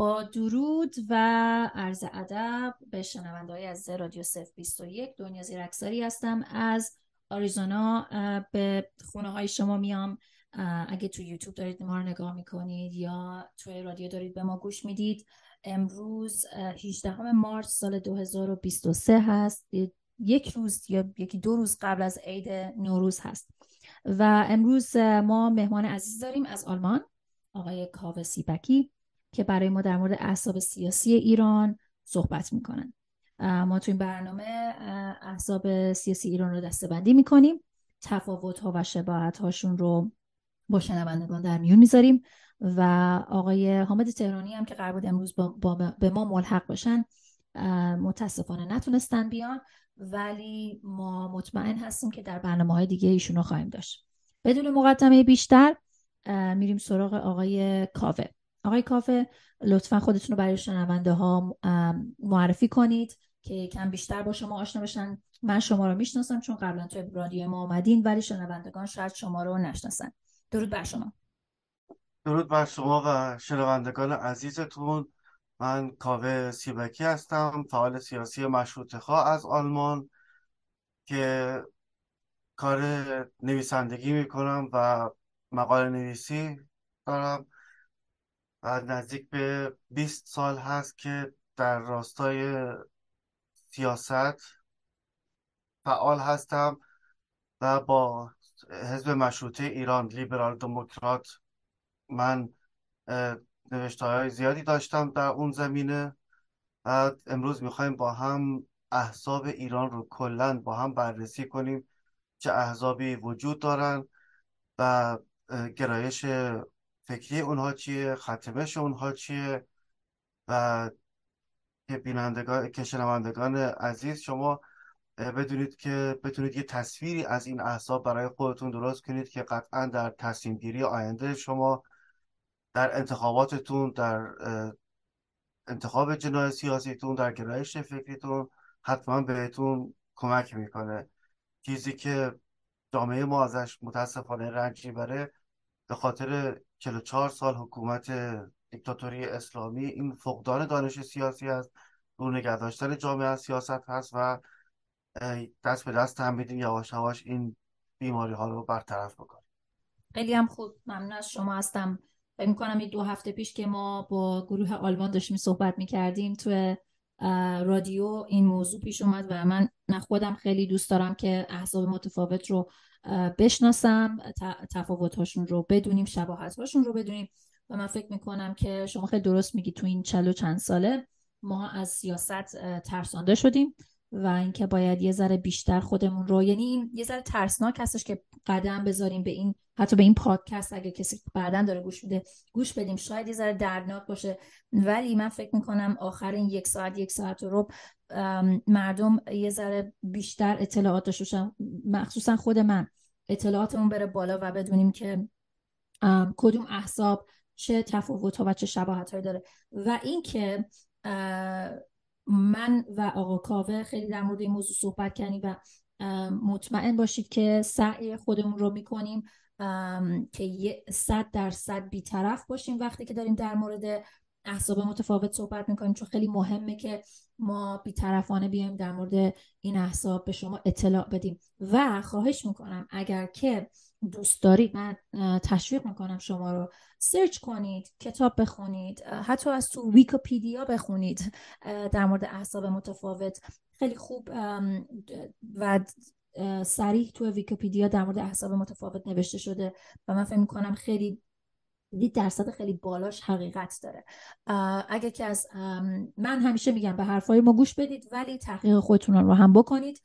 با درود و عرض ادب به شنونده های از رادیو صف 21 دنیا زیرکساری هستم. از آریزونا به خونه های شما میام. اگه تو یوتیوب دارید ما رو نگاه می‌کنید یا توی رادیو دارید به ما گوش می‌دید امروز 18 مارس سال 2023 هست. یک روز یا یکی دو روز قبل از عید نوروز هست. و امروز ما مهمان عزیز داریم از آلمان آقای کاوه سیبکی. که برای ما در مورد احساب سیاسی ایران صحبت می‌کنن. ما تو این برنامه احساب سیاسی ایران رو دستبندی می‌کنیم. تفاوت ها و شباهت هاشون رو با شنوندگان در میون می‌ذاریم و آقای حامد تهرانی هم که قرار بود امروز با, با به ما ملحق باشن متاسفانه نتونستن بیان. ولی ما مطمئن هستیم که در برنامه های دیگه ایشون رو خواهیم داشت. بدون مقدمه بیشتر میریم سراغ آقای کاوه. آقای کافه لطفا خودتون رو برای شنونده ها معرفی کنید که کم بیشتر با شما آشنا بشن. من شما رو می‌شناسم چون قبلا توی رادیو ما آمدین ولی شنوندگان شاید شما رو نشناسن. درود بر شما. درود بر شما و شنوندگان عزیزتون. من کاوه سیبکی هستم فعال سیاسی مشروط خواه از آلمان که کار نویسندگی می‌کنم و مقاله نویسی دارم. و نزدیک به 20 سال هست که در راستای سیاست فعال هستم و با حزب مشروطه ایران لیبرال دموکرات من نوشته های زیادی داشتم در اون زمینه. و امروز می‌خوایم با هم احزاب ایران رو کلا با هم بررسی کنیم چه احزابی وجود دارن و گرایش فکری اونها چیه؟ ختمش اونها چیه؟ و که بینندگان که شنوندگان عزیز شما بدونید که بتونید یه تصویری از این احساب برای خودتون درست کنید که قطعا در تصمیم گیری آینده شما در انتخاباتتون در انتخاب جنای سیاسیتون در گرایش فکریتون حتما بهتون کمک می‌کنه. چیزی که جامعه ما ازش متاسفانه رنج می‌بره به خاطر 44 سال حکومت دیکتاتوری اسلامی این فقدان دانش سیاسی است. رو نگه داشتن جامعه از سیاست هست و دست به دست هم بیدیم یواش یواش این بیماری ها رو برطرف بکنیم. خیلی هم خوب. ممنون از شما هستم. فکر می‌کنم این دو هفته پیش که ما با گروه آلمان داشتیم صحبت می‌کردیم تو رادیو این موضوع پیش اومد و من خودم خیلی دوست دارم که احزاب متفاوت رو بشناسم تفاوتهاشون رو بدونیم شباهتهاشون رو بدونیم و من فکر می‌کنم که شما خیلی درست میگی تو این چلو چند ساله ما از سیاست ترسانده شدیم. و اینکه باید یه ذره بیشتر خودمون رو یعنی این یه ذره ترسناک هستش که قدم بذاریم به این حتی به این پادکست اگه کسی بعدا داره گوش میده گوش بدیم. شاید یه ذره دردناک باشه. ولی من فکر می‌کنم آخر این یک ساعت یک ساعت رو مردم یه ذره بیشتر اطلاعات داشته مخصوصا خود من. اطلاعاتمون بره بالا و بدونیم که کدوم احساب چه تفاوت ها و چه شباهت داره. و اینکه من و آقا کاوه خیلی در مورد این موضوع صحبت کردیم و مطمئن باشید که سعی خودمون رو می‌کنیم که صد درصد بیطرف باشیم وقتی که داریم در مورد احساب متفاوت صحبت می‌کنیم. چون خیلی مهمه که ما بیطرفانه بیایم در مورد این احساب به شما اطلاع بدیم. و خواهش می‌کنم اگر که دوست دارید من تشویق می‌کنم شما رو. سرچ کنید کتاب بخونید حتی از تو ویکیپیدیا بخونید در مورد احزاب متفاوت. خیلی خوب و صریح تو ویکیپیدیا در مورد احزاب متفاوت نوشته شده و من فکر می‌کنم خیلی دید درصد خیلی بالاش حقیقت داره. اگه که از من همیشه میگم به حرفای ما گوش بدید ولی تحقیق خودتون رو هم بکنید.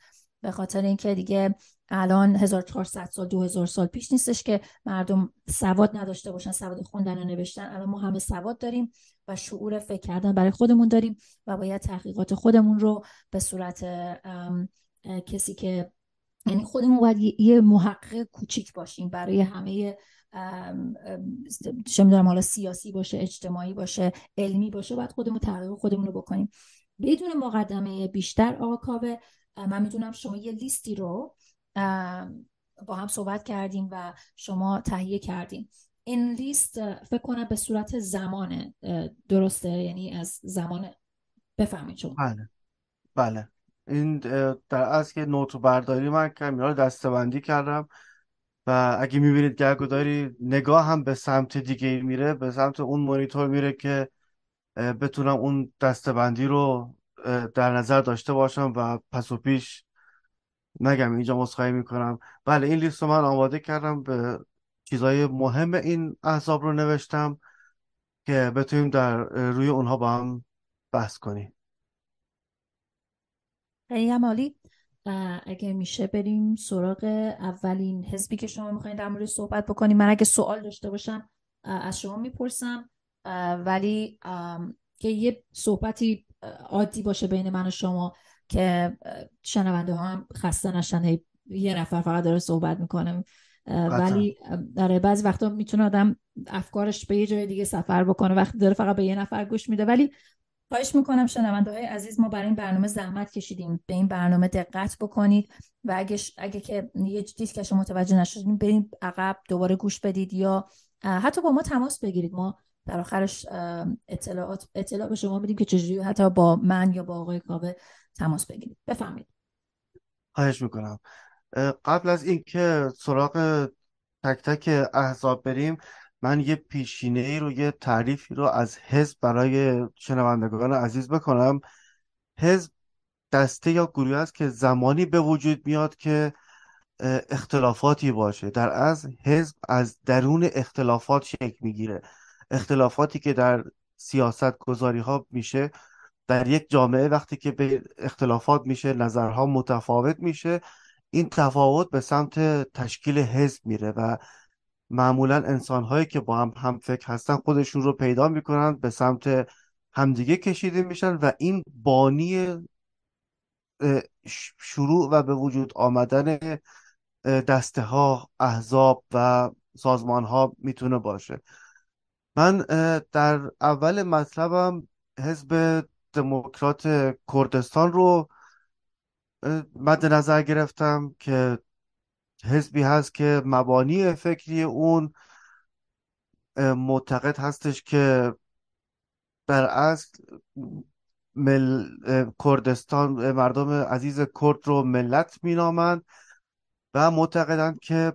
به خاطر اینکه دیگه الان 1400 سال 2000 سال پیش نیستش که مردم سواد نداشته باشن سواد خوندن و نوشتن. الان ما همه سواد داریم و شعور فکر کردن برای خودمون داریم و باید تحقیقات خودمون رو به صورت کسی که یعنی خودمون باید یه محقق کوچیک باشیم برای همه چه می‌دونم حالا سیاسی باشه اجتماعی باشه علمی باشه باید خودمون تحقیق خودمون رو بکنیم. بدون مقدمه بیشتر آقا من می‌دونم شما یه لیستی رو با هم صحبت کردیم و شما تهیه کردیم. این لیست فکر کنم به صورت زمانه. درسته؟ یعنی از زمان بفهمید چون بله. بله. این در از که نوت برداری من کردم یا دستبندی کردم و اگه می‌بینید گرگوداری نگاه هم به سمت دیگه میره به سمت اون مونیتور میره که بتونم اون دستبندی رو در نظر داشته باشم و پس و پیش نگم اینجا مسخایی می‌کنم. بله این لیست رو من آماده کردم به چیزای مهم این احزاب رو نوشتم که بتونیم در روی اونها با هم بحث کنیم. خیلی عالی. اگه میشه بریم سراغ اولین حزبی که شما می‌خواین در مورد صحبت بکنیم. من اگه سوال داشته باشم از شما می‌پرسم. ولی که یه صحبتی عادی باشه بین من و شما که شنونده ها هم خسته نشن یه نفر فقط داره صحبت می‌کنه. ولی داره بعضی وقتا می‌تونه آدم افکارش به یه جای دیگه سفر بکنه. وقتی داره فقط به یه نفر گوش میده. ولی خواهش می‌کنم شنونده های عزیز ما برای این برنامه زحمت کشیدیم. به این برنامه دقت بکنید و اگه, اگه که یه که شما متوجه نشدیم بریم عقب دوباره گوش بدید یا حتی با ما تماس بگیرید. ما در آخرش اطلاعات اطلاع به شما میدیم که چجوری حتی با من یا با آقای کاوه تماس بگیرید. بفهمید خواهش می‌کنم. قبل از اینکه سراغ تک تک احزاب بریم من یه پیشینه ای رو یه تعریفی رو از حزب برای شنوندگان عزیز بکنم. حزب دسته یا گروه است که زمانی به وجود میاد که اختلافاتی باشه. در از حزب از درون اختلافات شکل می‌گیره. اختلافاتی که در سیاست گذاری ها میشه در یک جامعه وقتی که به اختلافات میشه نظرها متفاوت میشه این تفاوت به سمت تشکیل حزب میره و معمولا انسان هایی که با هم هم فکر هستن خودشون رو پیدا می‌کنن به سمت همدیگه کشیده میشن و این بانی شروع و به وجود آمدن دسته ها احزاب و سازمان ها می‌تونه باشه. من در اول مطلبم حزب دموکرات کردستان رو مد نظر گرفتم که حزبی هست که مبانی فکری اون معتقد هستش که در اصل مل... کردستان مردم عزیز کرد رو ملت مینامند و معتقدند که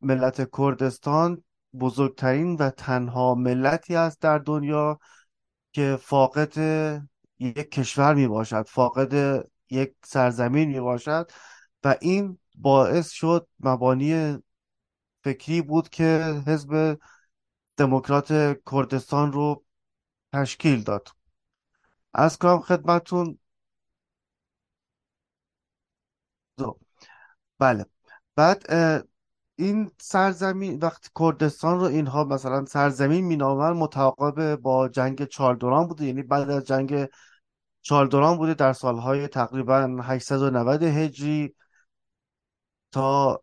ملت کردستان بزرگترین و تنها ملتی است در دنیا که فاقد یک کشور می باشد فاقد یک سرزمین می باشد. و این باعث شد مبانی فکری بود که حزب دموکرات کردستان رو تشکیل داد. از کنم خدمتون. بله. بعد این سرزمین وقتی کردستان رو اینها مثلا سرزمین مینامن متعاقب با جنگ چالدوران بوده. یعنی بعد از جنگ چالدوران بوده در سالهای تقریبا 890 هجری تا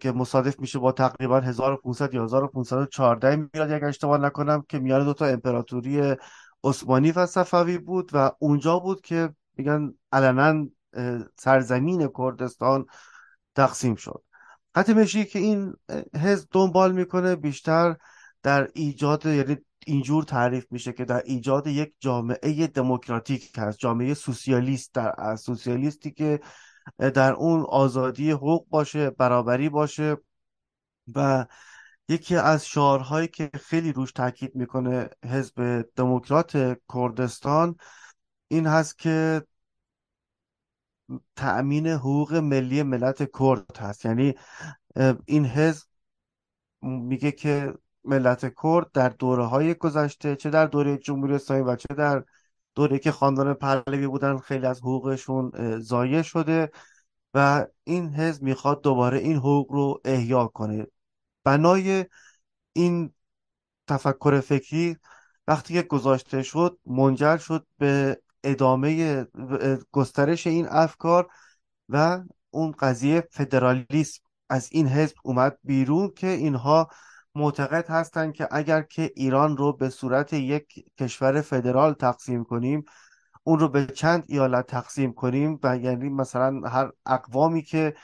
که مصادف میشه با تقریبا 1500 یا 1514 میلادی اگر اشتباه نکنم که میان دو تا امپراتوری عثمانی و صفوی بود و اونجا بود که میگن علنا سرزمین کردستان تقسیم شد. قطع میشه که این حزب دنبال می‌کنه بیشتر در ایجاد یعنی اینجور تعریف میشه که در ایجاد یک جامعه دموکراتیک هست جامعه سوسیالیست در سوسیالیستی که در اون آزادی حقوق باشه برابری باشه و یکی از شعارهایی که خیلی روش تاکید می‌کنه حزب دموکرات کردستان این هست که تأمین حقوق ملی ملت کرد هست. یعنی این حزب میگه که ملت کرد در دوره های گذشته چه در دوره جمهوری اسلامی و چه در دوره که خاندان پهلوی بودن خیلی از حقوقشون ضایع شده و این حزب می‌خواد دوباره این حقوق رو احیا کنه. بنای این تفکر فکری وقتی که گذاشته شد منجر شد به ادامه گسترش این افکار و اون قضیه فدرالیسم از این حزب اومد بیرون که اینها معتقد هستند که اگر که ایران رو به صورت یک کشور فدرال تقسیم کنیم اون رو به چند ایالت تقسیم کنیم و یعنی مثلا هر اقوامی که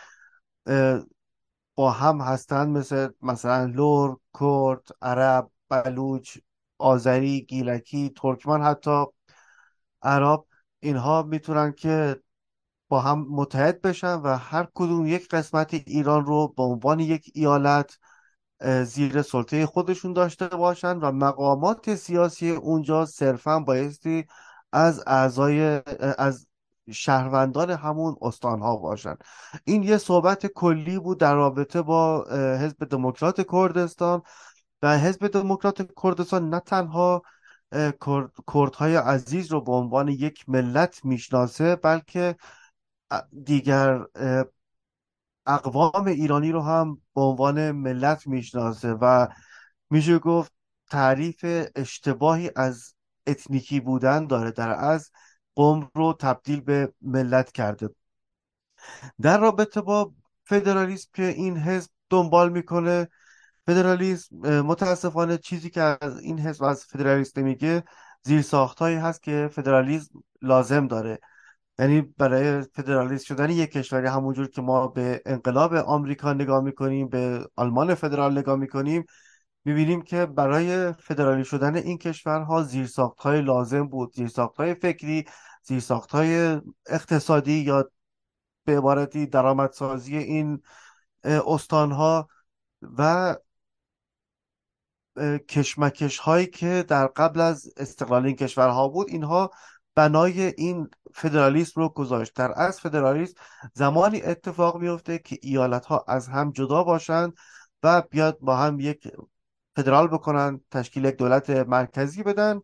با هم هستند مثل مثلا لور کرد عرب بلوچ آذری گیلکی ترکمن حتی عرب اینها می‌تونن که با هم متحد بشن و هر کدوم یک قسمت ایران رو به عنوان یک ایالت زیر سلطه خودشون داشته باشن و مقامات سیاسی اونجا صرفا بایستی از اعضای از شهروندان همون استانها باشن. این یه صحبت کلی بود در رابطه با حزب دموکرات کردستان و حزب دموکرات کردستان نه تنها کردهای عزیز رو به عنوان یک ملت می‌شناسه بلکه دیگر اقوام ایرانی رو هم به عنوان ملت می‌شناسه و میشه گفت تعریف اشتباهی از اتنیکی بودن داره در از قوم رو تبدیل به ملت کرده. در رابطه با فدرالیسم که این حزب دنبال می‌کنه فدرالیسم متاسفانه چیزی که از این حزب از فدرالیسم میگه زیر ساختهایی هست که فدرالیسم لازم داره. یعنی برای فدرالیست شدن یک کشوری همونجور که ما به انقلاب آمریکا نگاه می‌کنیم به آلمان فدرال نگاه می‌کنیم می‌بینیم که برای فدرالی شدن این کشورها زیرساخت های لازم بود. زیرساخت های فکری زیرساخت های اقتصادی یا به عبارتی درآمدسازی این استانها. و کشمکش هایی که در قبل از استقلال این کشورها بود اینها بنای این فدرالیسم رو گذاشت. در از فدرالیسم زمانی اتفاق میفته که ایالت ها از هم جدا باشند و بیاد با هم یک فدرال بکنن تشکیل یک دولت مرکزی بدن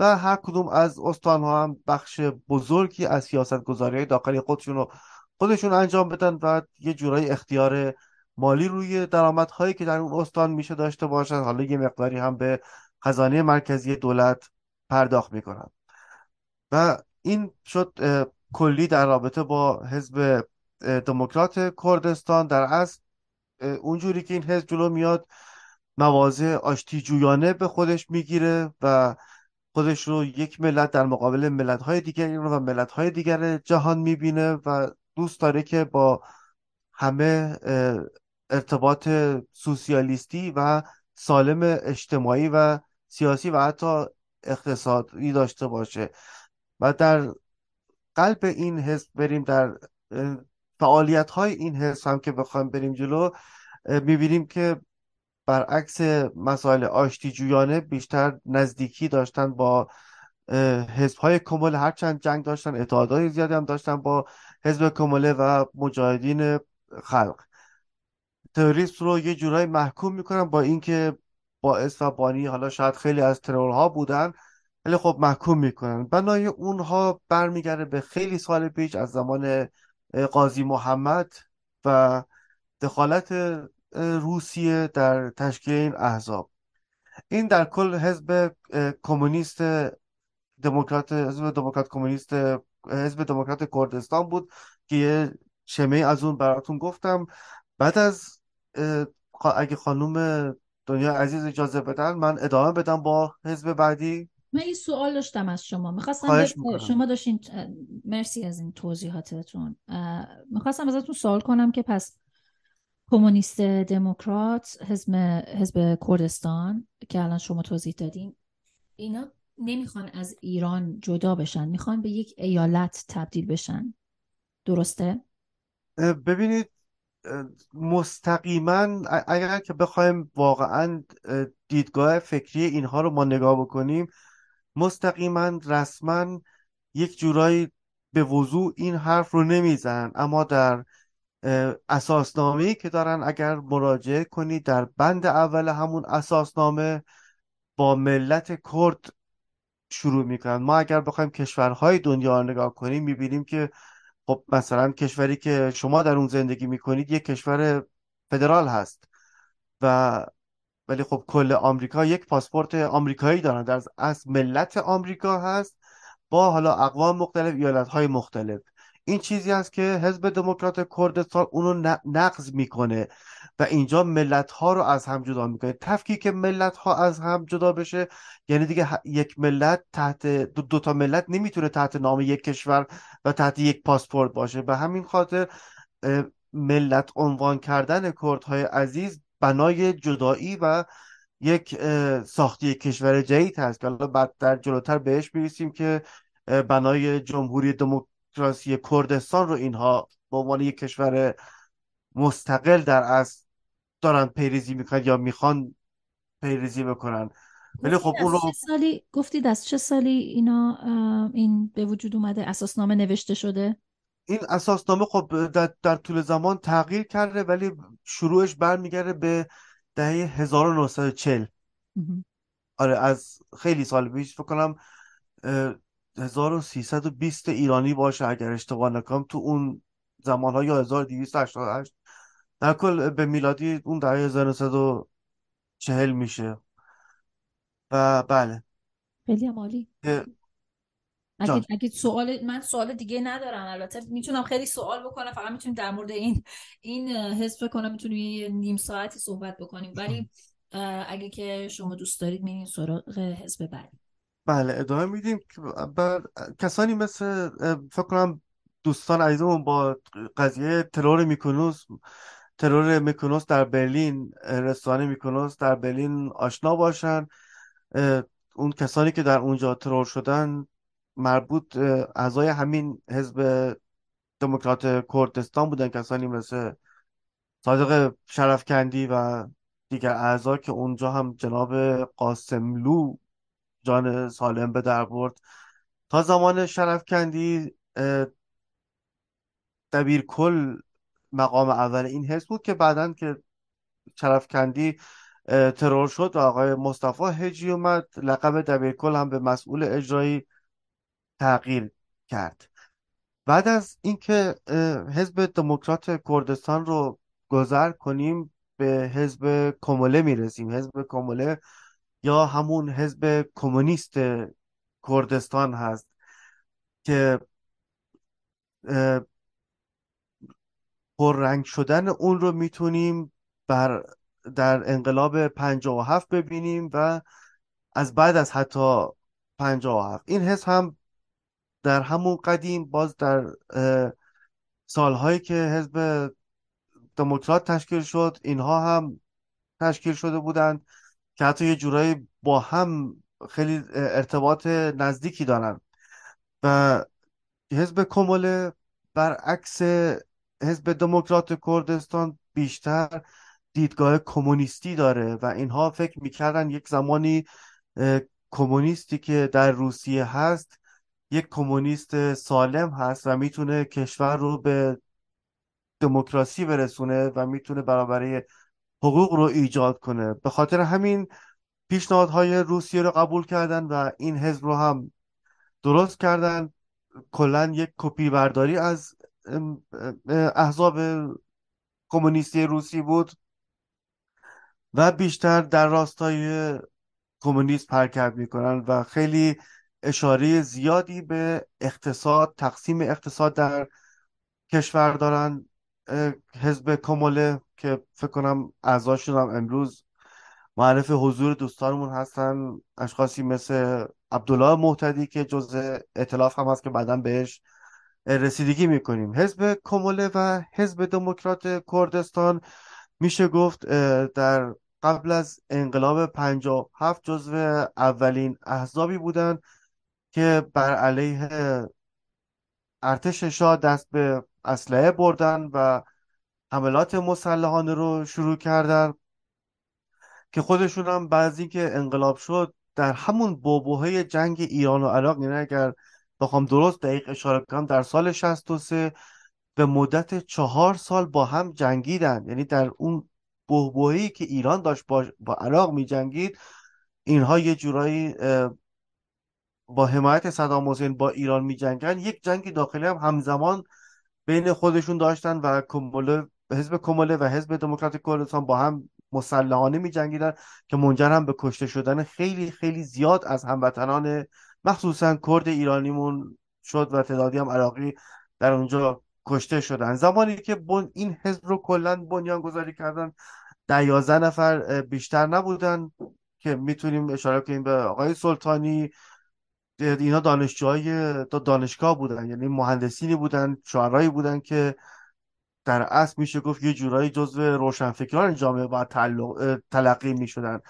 و هر کدوم از استان ها هم بخش بزرگی از سیاست گذاری داخلی خودشون رو خودشون انجام بدن و یه جورایی اختیار مالی روی درآمدهایی که در اون استان میشه داشته باشن. حالا یه مقداری هم به خزانه مرکزی دولت پرداخت می‌کنن. و این شد کلی در رابطه با حزب دموکرات کردستان. در اصل اونجوری که این حزب جلو میاد مواضع آشتی جویانه به خودش می‌گیره و خودش رو یک ملت در مقابل ملت های دیگر و ملت های دیگر جهان می‌بینه و دوست داره که با همه ارتباط سوسیالیستی و سالم اجتماعی و سیاسی و حتی اقتصادی داشته باشه. و در قلب این حزب بریم در فعالیت های این حزب هم که بخوایم بریم جلو می‌بینیم که برعکس مسائل آشتی جویانه بیشتر نزدیکی داشتن با حزب های هرچند جنگ داشتن اتحادهای زیادی هم داشتن با حزب کمله و مجاهدین خلق. تروریست رو یه جورایی محکوم می‌کنن با اینکه باعث و بانی حالا شاید خیلی از ترورها بودن ولی خب محکوم می‌کنن. بنای اونها برمیگرده به خیلی سال پیش از زمان قاضی محمد و دخالت روسیه در تشکیل این احزاب. این در کل حزب کمونیست دموکرات حزب دموکرات کمونیست حزب دموکرات کردستان بود که یه شمه از اون براتون گفتم. بعد از اگه خانوم دنیا عزیز اجازه بدن من ادامه بدم با حزب بعدی. من این سوال داشتم از شما. می‌خواستم شما داشتین مرسی از این توضیحاتتون. می‌خواستم ازتون سوال کنم که پس کمونیست دموکرات حزب حزب کردستان که الان شما توضیح دادین اینا نمی‌خوان از ایران جدا بشن. می‌خوان به یک ایالت تبدیل بشن. درسته؟ ببینید مستقیما اگر که بخوایم واقعا دیدگاه فکری اینها رو ما نگاه بکنیم مستقیما رسما یک جورایی به وضوع این حرف رو نمی‌زنن. اما در اساسنامه که دارن اگر مراجعه کنید در بند اول همون اساسنامه با ملت کرد شروع می‌کنن. ما اگر بخوایم کشورهای دنیا رو نگاه کنیم می‌بینیم که خب مثلا کشوری که شما در اون زندگی می‌کنید یک کشور فدرال هست و ولی خب کل آمریکا یک پاسپورت آمریکایی دارن در از ملت آمریکا هست با حالا اقوام مختلف ایالت های مختلف. این چیزی است که حزب دموکرات کردستان اونو نقض می‌کنه. و اینجا ملت ها رو از هم جدا می‌کنه. تفکیک ملت ها از هم جدا بشه یعنی دیگه یک ملت تحت دو, دو تا ملت نمی‌تونه تحت نام یک کشور و تحت یک پاسپورت باشه. به همین خاطر ملت عنوان کردن کردهای عزیز بنای جدایی و یک ساختی کشور جدید هست که حالا بعد در جلوتر بهش می‌رسیم که بنای جمهوری دموکراسی کردستان رو اینها به عنوان یک کشور مستقل در اصل دارن پیریزی می‌کنن یا می‌خوان پیریزی بکنن. ولی خب اون رو سالی گفتید از چه سالی اینا این به وجود اومده؟ اساسنامه نوشته شده؟ این اساسنامه خب در, در طول زمان تغییر کرده ولی شروعش برمیگرده به دهه 1940 آره از خیلی سال پیش فکر کنم 1320 ایرانی باشه اگر اشتباه نکنم تو اون زمان ها یا 1288 در کل به میلادی اون دهه 1940 میشه. و بله. خیلی عالی. اگه, اگه سوال من سوال دیگه ندارم البته. می‌تونم خیلی سوال بکنم. فقط می‌تونیم در مورد این این حس کنم می‌تونیم یه نیم ساعتی صحبت بکنیم. ولی اگه که شما دوست دارید میرین سراغ حزب بعدی بله ادامه میدیم. کسانی مثل فکر کنم دوستان عزیزمون با قضیه ترور میکنوس ترور میکنوس در برلین رستوران میکنوس در برلین آشنا باشن. اون کسانی که در اونجا ترور شدن مربوط اعضای همین حزب دموکرات کردستان بودن. کسانی مثل صادق شرفکندی و دیگر اعضا که اونجا هم جناب قاسملو جان سالم به در برد. تا زمان شرفکندی دبیر کل مقام اول این حزب بود که بعدا که شرفکندی ترور شد و آقای مصطفی هجی اومد. لقب دبیر کل هم به مسئول اجرایی تغییر کرد. بعد از اینکه حزب دموکرات کردستان رو گذر کنیم به حزب کموله می‌رسیم. حزب کموله یا همون حزب کمونیست کردستان هست که پررنگ شدن اون رو می‌تونیم بر در انقلاب هفت ببینیم و از بعد از حتی هفت. این حزب هم در همون قدیم باز در سالهایی که حزب دموکرات تشکیل شد اینها هم تشکیل شده بودند که حتی یه جورایی با هم خیلی ارتباط نزدیکی دارن. و حزب کموله برعکس حزب دموکرات کردستان بیشتر دیدگاه کمونیستی داره و اینها فکر می‌کردن یک زمانی کمونیستی که در روسیه هست یک کمونیست سالم هست و می‌تونه کشور رو به دموکراسی برسونه و می‌تونه برابری حقوق رو ایجاد کنه. به خاطر همین پیشنهادهای روسیه رو قبول کردن و این حزب رو هم درست کردن. کلا یک کپی برداری از احزاب کمونیستی روسی بود و بیشتر در راستای کمونیست حرکت می‌کنن و خیلی اشاره زیادی به اقتصاد تقسیم اقتصاد در کشور دارن. حزب کموله که فکر کنم اعضاشون هم امروز معرف حضور دوستانمون هستن اشخاصی مثل عبدالله محتدی که جزء اطلاف هم هست که بعدا بهش رسیدگی می‌کنیم. حزب کموله و حزب دموکرات کردستان میشه گفت در قبل از انقلاب 57 جزو اولین احزابی بودن که بر علیه ارتش شاه دست به اسلحه بردن و حملات مسلحانه رو شروع کردن که خودشون هم بعضی که انقلاب شد در همون بوبوهای جنگ ایران و عراق یعنی بخوام درست دقیق اشاره کنم در سال 63 به مدت چهار سال با هم جنگیدن. یعنی در اون بوبوهی که ایران داشت با, با عراق می جنگید اینها یه جورایی با حمایت صدام حسین با ایران می جنگن یک جنگ داخلی هم همزمان بین خودشون داشتن و کموله حزب کموله و حزب دموکرات کردستان با هم مسلحانه می جنگیدن که منجر هم به کشته شدن خیلی خیلی زیاد از هموطنان مخصوصا کرد ایرانیمون شد و تعدادی هم عراقی در اونجا کشته شدن. زمانی که بن این حزب رو کلا بنیان گذاری کردن در یازده نفر بیشتر نبودن که می‌تونیم اشاره کنیم به آقای سلطانی. اینا دانشجوهای دانشگاه بودن یعنی مهندسینی بودن شعرهایی بودن که در اصل میشه گفت یه جورایی جزو روشنفکران جامعه باید تلقی می‌شدن.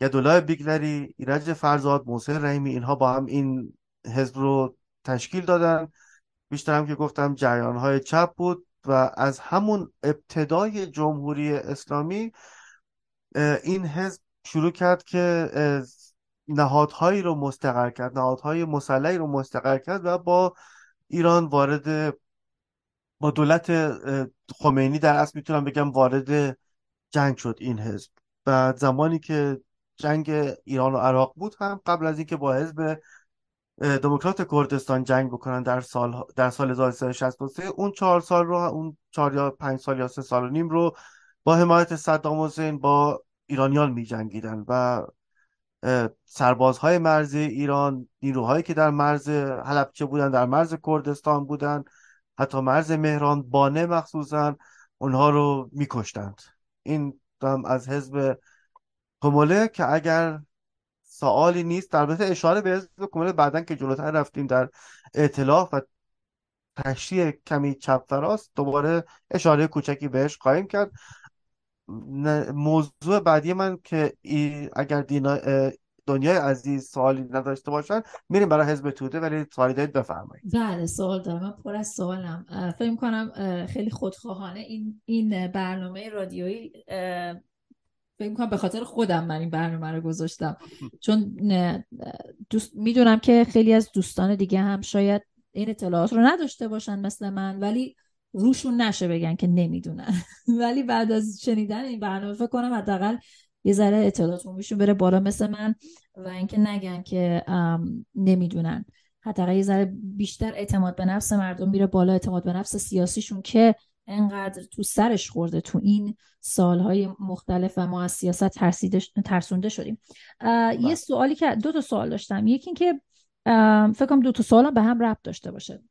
یدولای بیگلری ایرج فرزاد محسن رحیمی اینها با هم این حزب رو تشکیل دادن. بیشتر هم که گفتم جریان های چپ بود و از همون ابتدای جمهوری اسلامی این حزب شروع کرد که نهادهایی رو مستقر کرد نهادهای مسلحی رو مستقر کرد و با ایران وارد با دولت خمینی در اصل می‌تونم بگم وارد جنگ شد این حزب. و زمانی که جنگ ایران و عراق بود هم قبل از اینکه با حزب دموکرات کردستان جنگ بکنن در سال در سال 1363 اون چهار سال رو اون چهار یا پنج سال یا سه سال و نیم رو با حمایت صدام حسین با ایرانیان می جنگیدن و سربازهای مرزی ایران نیروهایی که در مرز حلبچه بودن در مرز کردستان بودن حتی مرز مهران بانه مخصوصا اونها رو میکشتند. این هم از حزب کموله که اگر سوالی نیست البته اشاره به حزب کموله بعدا که جلوتر رفتیم در اعتلاف و تشریح کمی چپ فراست دوباره اشاره کوچکی بهش خواهیم کرد. موضوع بعدی من که اگر دینا دنیای عزیز سوالی نداشته باشن میریم برای حزب توده ولی سوالی دارید بفرمایید. بله سوال دارم. من پر از سوالم. فکر کنم خیلی خودخواهانه این این برنامه رادیویی فکر کنم به خاطر خودم من این برنامه رو گذاشتم. چون دوست می‌دونم که خیلی از دوستان دیگه هم شاید این اطلاعات رو نداشته باشن مثل من ولی روشون نشه بگن که نمی‌دونن. ولی بعد از شنیدن این برنامه فکر کنم حداقل یه ذره اطلاعات عمومیشون بره بالا مثل من و اینکه نگن که نمی‌دونن. حداقل یه ذره بیشتر اعتماد به نفس مردم میره بالا اعتماد به نفس سیاسیشون که انقدر تو سرش خورده تو این سالهای مختلف و ما از سیاست ترسونده شدیم. یه بله. سوالی که دو تا سوال داشتم. یکی اینکه فکر کنم دو تا سوال به هم ربط داشته باشه.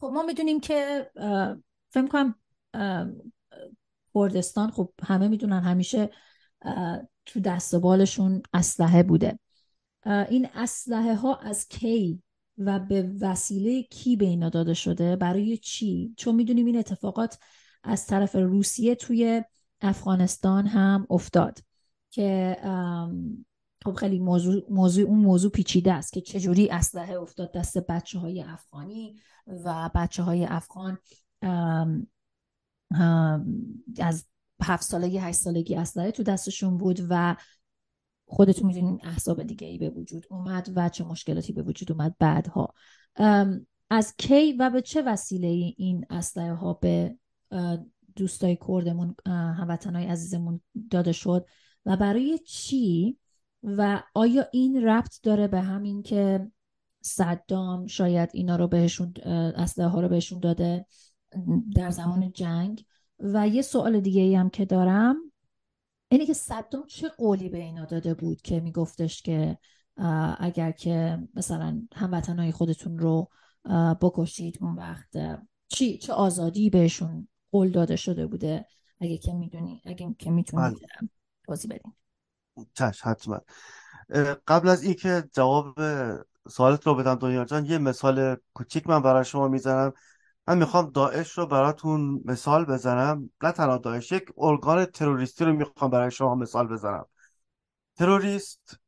خب ما می‌دونیم که فکر کنم کردستان خب همه می‌دونن همیشه تو دست بالشون اسلحه بوده. این اسلحه ها از کی و به وسیله کی به اینا داده شده؟ برای چی؟ چون می‌دونیم این اتفاقات از طرف روسیه توی افغانستان هم افتاد که خب خیلی موضوع, موضوع اون موضوع پیچیده است که چجوری اسلحه افتاد دست بچه های افغانی و بچه های افغان از هفت سالگی هشت سالگی اسلحه تو دستشون بود و خودتون می‌دونین احساب دیگه ای به وجود اومد و چه مشکلاتی به وجود اومد بعدها. از کی و به چه وسیله این اسلحه ها به دوستای کردمون هموطنهای عزیزمون داده شد و برای چی؟ و آیا این ربط داره به همین که صدام شاید اینا رو بهشون اسلحه ها رو بهشون داده در زمان جنگ؟ و یه سوال دیگه ای هم که دارم اینه که صدام چه قولی به اینا داده بود که میگفتش که اگر که مثلا هموطنهای خودتون رو بکشید اون وقت چی چه آزادی بهشون قول داده شده بوده؟ اگه که می‌دونی اگه که می‌تونید بله. توضیح بدین. چش حتما. قبل از اینکه جواب سوالت رو بدم دنیا جان یه مثال کوچیک من برای شما می‌زنم من می‌خوام داعش رو براتون مثال بزنم. نه تنها داعش یک ارگان تروریستی رو می‌خوام برای شما مثال بزنم. تروریست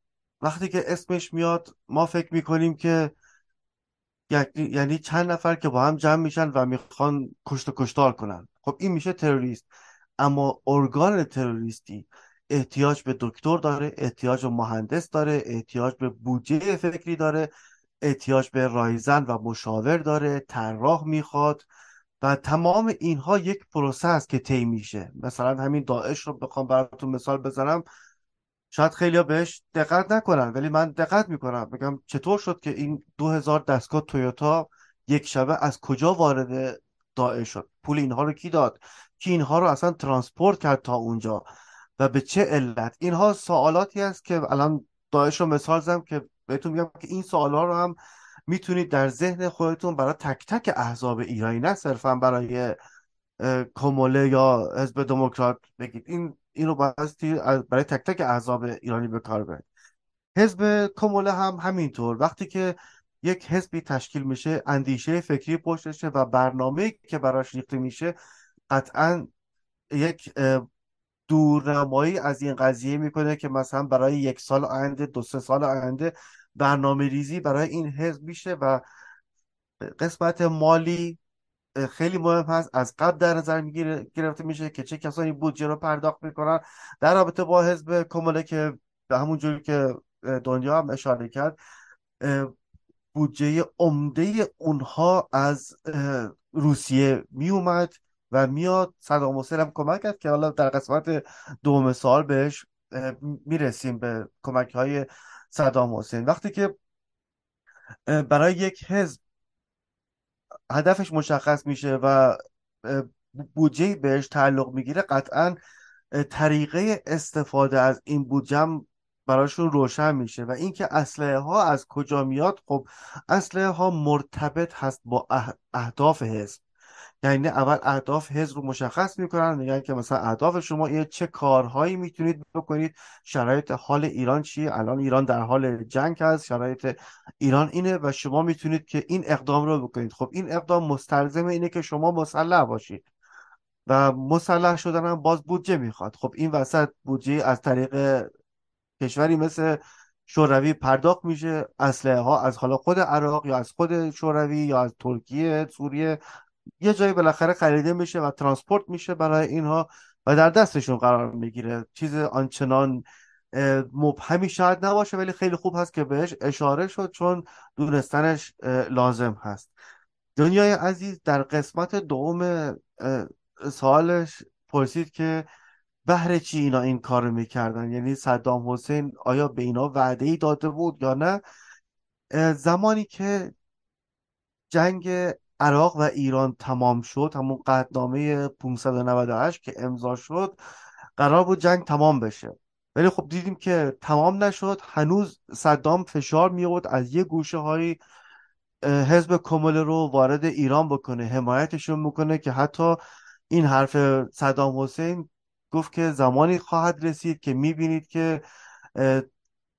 وقتی که اسمش میاد ما فکر می‌کنیم که یعنی چند نفر که با هم جمع میشن و می‌خوان کشت و کشتار کنن. خب این میشه تروریست. اما ارگان تروریستی احتیاج به دکتر داره احتیاج به مهندس داره احتیاج به بودجه فکری داره احتیاج به رایزن و مشاور داره طراح می‌خواد و تمام اینها یک پروسه است که طی میشه. مثلا همین داعش رو بخوام براتون مثال بزنم. شاید خیلی بهش دقت نکنن ولی من دقت می‌کنم. بگم چطور شد که این دو هزار دستگاه تویوتا یک شبه از کجا وارد داعش شد؟ پول اینها رو کی داد؟ کی اینها رو اصلا ترانسپورت کرد تا اونجا؟ و به چه علت؟ اینها سوالاتی است که الان داعش رو مثال زدم که بهتون میگم که این سوالا رو هم می‌تونید در ذهن خودتون برای تک تک احزاب ایرانی نه صرفا برای کموله یا حزب دموکرات بگید. این این رو برای تک تک احزاب ایرانی به کار برید. حزب کموله هم همینطور. وقتی که یک حزبی تشکیل میشه اندیشه فکری پشتشه و برنامه که براش ریخته میشه قطعا یک دورنمایی از این قضیه می‌کنه که مثلا برای یک سال آینده دو سه سال آینده برنامه ریزی برای این حزب میشه و قسمت مالی خیلی مهم هست. از قبل در نظر گرفته میشه که چه کسانی بودجه رو پرداخت می‌کنن. در رابطه با حزب کماله که به همون جوری که دنیا هم اشاره کرد بودجه عمده اونها از روسیه میومد و میاد صدام حسین هم کمک کرد که حالا در قسمت دوم سال بهش می‌رسیم به کمک های صدام حسین. وقتی که برای یک حزب هدفش مشخص میشه و بودجه بهش تعلق می‌گیره قطعا طریقه استفاده از این بودجه براشون روشن میشه. و اینکه اسلحه ها از کجا میاد خب اسلحه ها مرتبط هست با اهداف حزب. یعنی اول اهداف حزب رو مشخص می‌کنن میگن که مثلا اهداف شما یه چه کارهایی می‌تونید بکنید شرایط حال ایران چیه؟ الان ایران در حال جنگ هست شرایط ایران اینه و شما می‌تونید که این اقدام رو بکنید. خب این اقدام مستلزم اینه که شما مسلح باشید و مسلح شدن هم باز بودجه می‌خواد. خب این وسط بودجه از طریق کشوری مثل شوروی پرداخت میشه اسلحه ها از حالا خود عراق یا از خود شوروی یا از ترکیه سوریه یه جایی بالاخره خریده میشه و ترانسپورت میشه برای اینها و در دستشون قرار می‌گیره. چیز آنچنان مبهمی شاید نباشه ولی خیلی خوب هست که بهش اشاره شد چون دونستنش لازم هست. دنیای عزیز در قسمت دوم سوالش پرسید که بهر چی اینا این کار می‌کردن؟ یعنی صدام حسین آیا به اینا وعده ای داده بود یا نه؟ زمانی که جنگ عراق و ایران تمام شد همون قطنامه 598 که امضا شد قرار بود جنگ تمام بشه. ولی خب دیدیم که تمام نشد. هنوز صدام فشار میورد از یه گوشه های حزب کمله رو وارد ایران بکنه حمایتشون می‌کنه که حتی این حرف صدام حسین گفت که زمانی خواهد رسید که می‌بینید که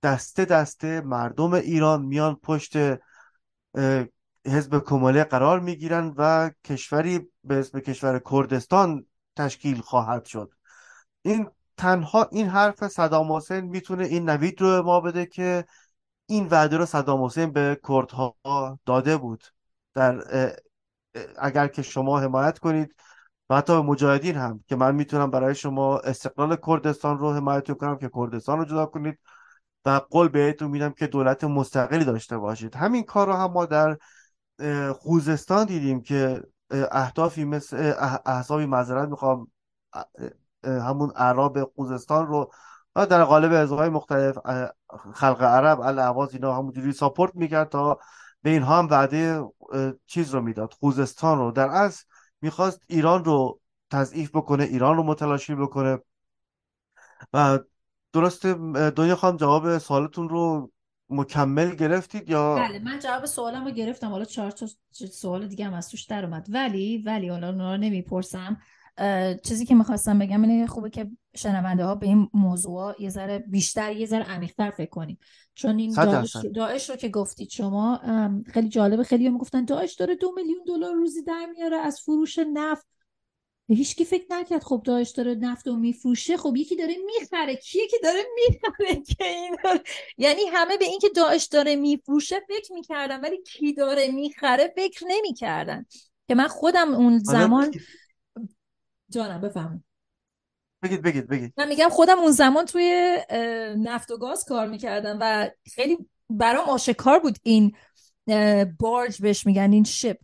دسته دسته مردم ایران میان پشت حزب کماله قرار می‌گیرن و کشوری به اسم کشور کردستان تشکیل خواهد شد. این تنها این حرف صدام حسین می‌تونه این نوید رو ما بده که این وعده رو صدام حسین به کردها داده بود. در اگر که شما حمایت کنید و حتی مجاهدین هم که من می‌تونم برای شما استقلال کردستان رو حمایت کنم که کردستان رو جدا کنید و قول بهتون میدم که دولت مستقلی داشته باشید. همین کار رو هم ما در خوزستان دیدیم که اهدافی مثل احزابی معذرت می‌خوام همون عرب خوزستان رو در قالب های مختلف خلق عرب الاعواز اینا همونجوری ساپورت می‌کرد تا به اینها هم وعده چیز رو می‌داد خوزستان رو. در اصل می‌خواست ایران رو تضعیف بکنه ایران رو متلاشی بکنه. و درست دنیا خواهم جواب سوالتون رو مکمل گرفتید یا بله من جواب سوالم رو گرفتم. حالا چهار تا سوال دیگه هم از توش در اومد. ولی ولی حالا اونا رو نمی‌پرسم. چیزی که می‌خواستم بگم اینه خوبه که شنونده ها به این موضوع یه ذره بیشتر یه ذره عمیق‌تر فکر کنیم. چون این داعش, داعش رو که گفتید شما خیلی جالبه. خیلی هم گفتن داعش داره دو میلیون دلار روزی در میاره از فروش نفت. هیچ کی فکر نکرد خب داعش داره نفت و میفروشه. خب یکی داره می‌خره. کیه که داره می‌خره که این یعنی همه به اینکه داعش داره میفروشه فکر می‌کردن ولی کی داره می‌خره فکر نمی‌کردن. که من خودم اون زمان جانم بفهم بگید بگید بگید. من میگم خودم اون زمان توی نفت و گاز کار می‌کردم و خیلی برام آشکار بود این بارج بهش میگن این شپ.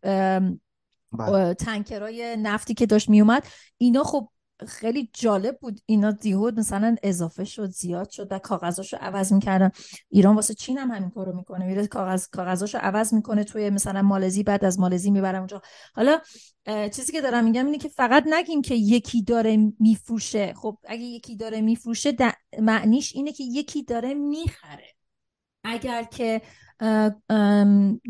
تنکرای نفتی که داشت میومد اینا خب خیلی جالب بود. اینا دیهود مثلا اضافه شد زیاد شد و کاغذاشو عوض می‌کردن. ایران واسه چین هم همین کارو می‌کنه. میره کاغذ کاغذاشو عوض می‌کنه توی مثلا مالزی بعد از مالزی می‌برم اونجا. حالا چیزی که دارم میگم اینه که فقط نگیم که یکی داره میفروشه. خب اگه یکی داره میفروشه معنیش اینه که یکی داره می‌خره. اگر که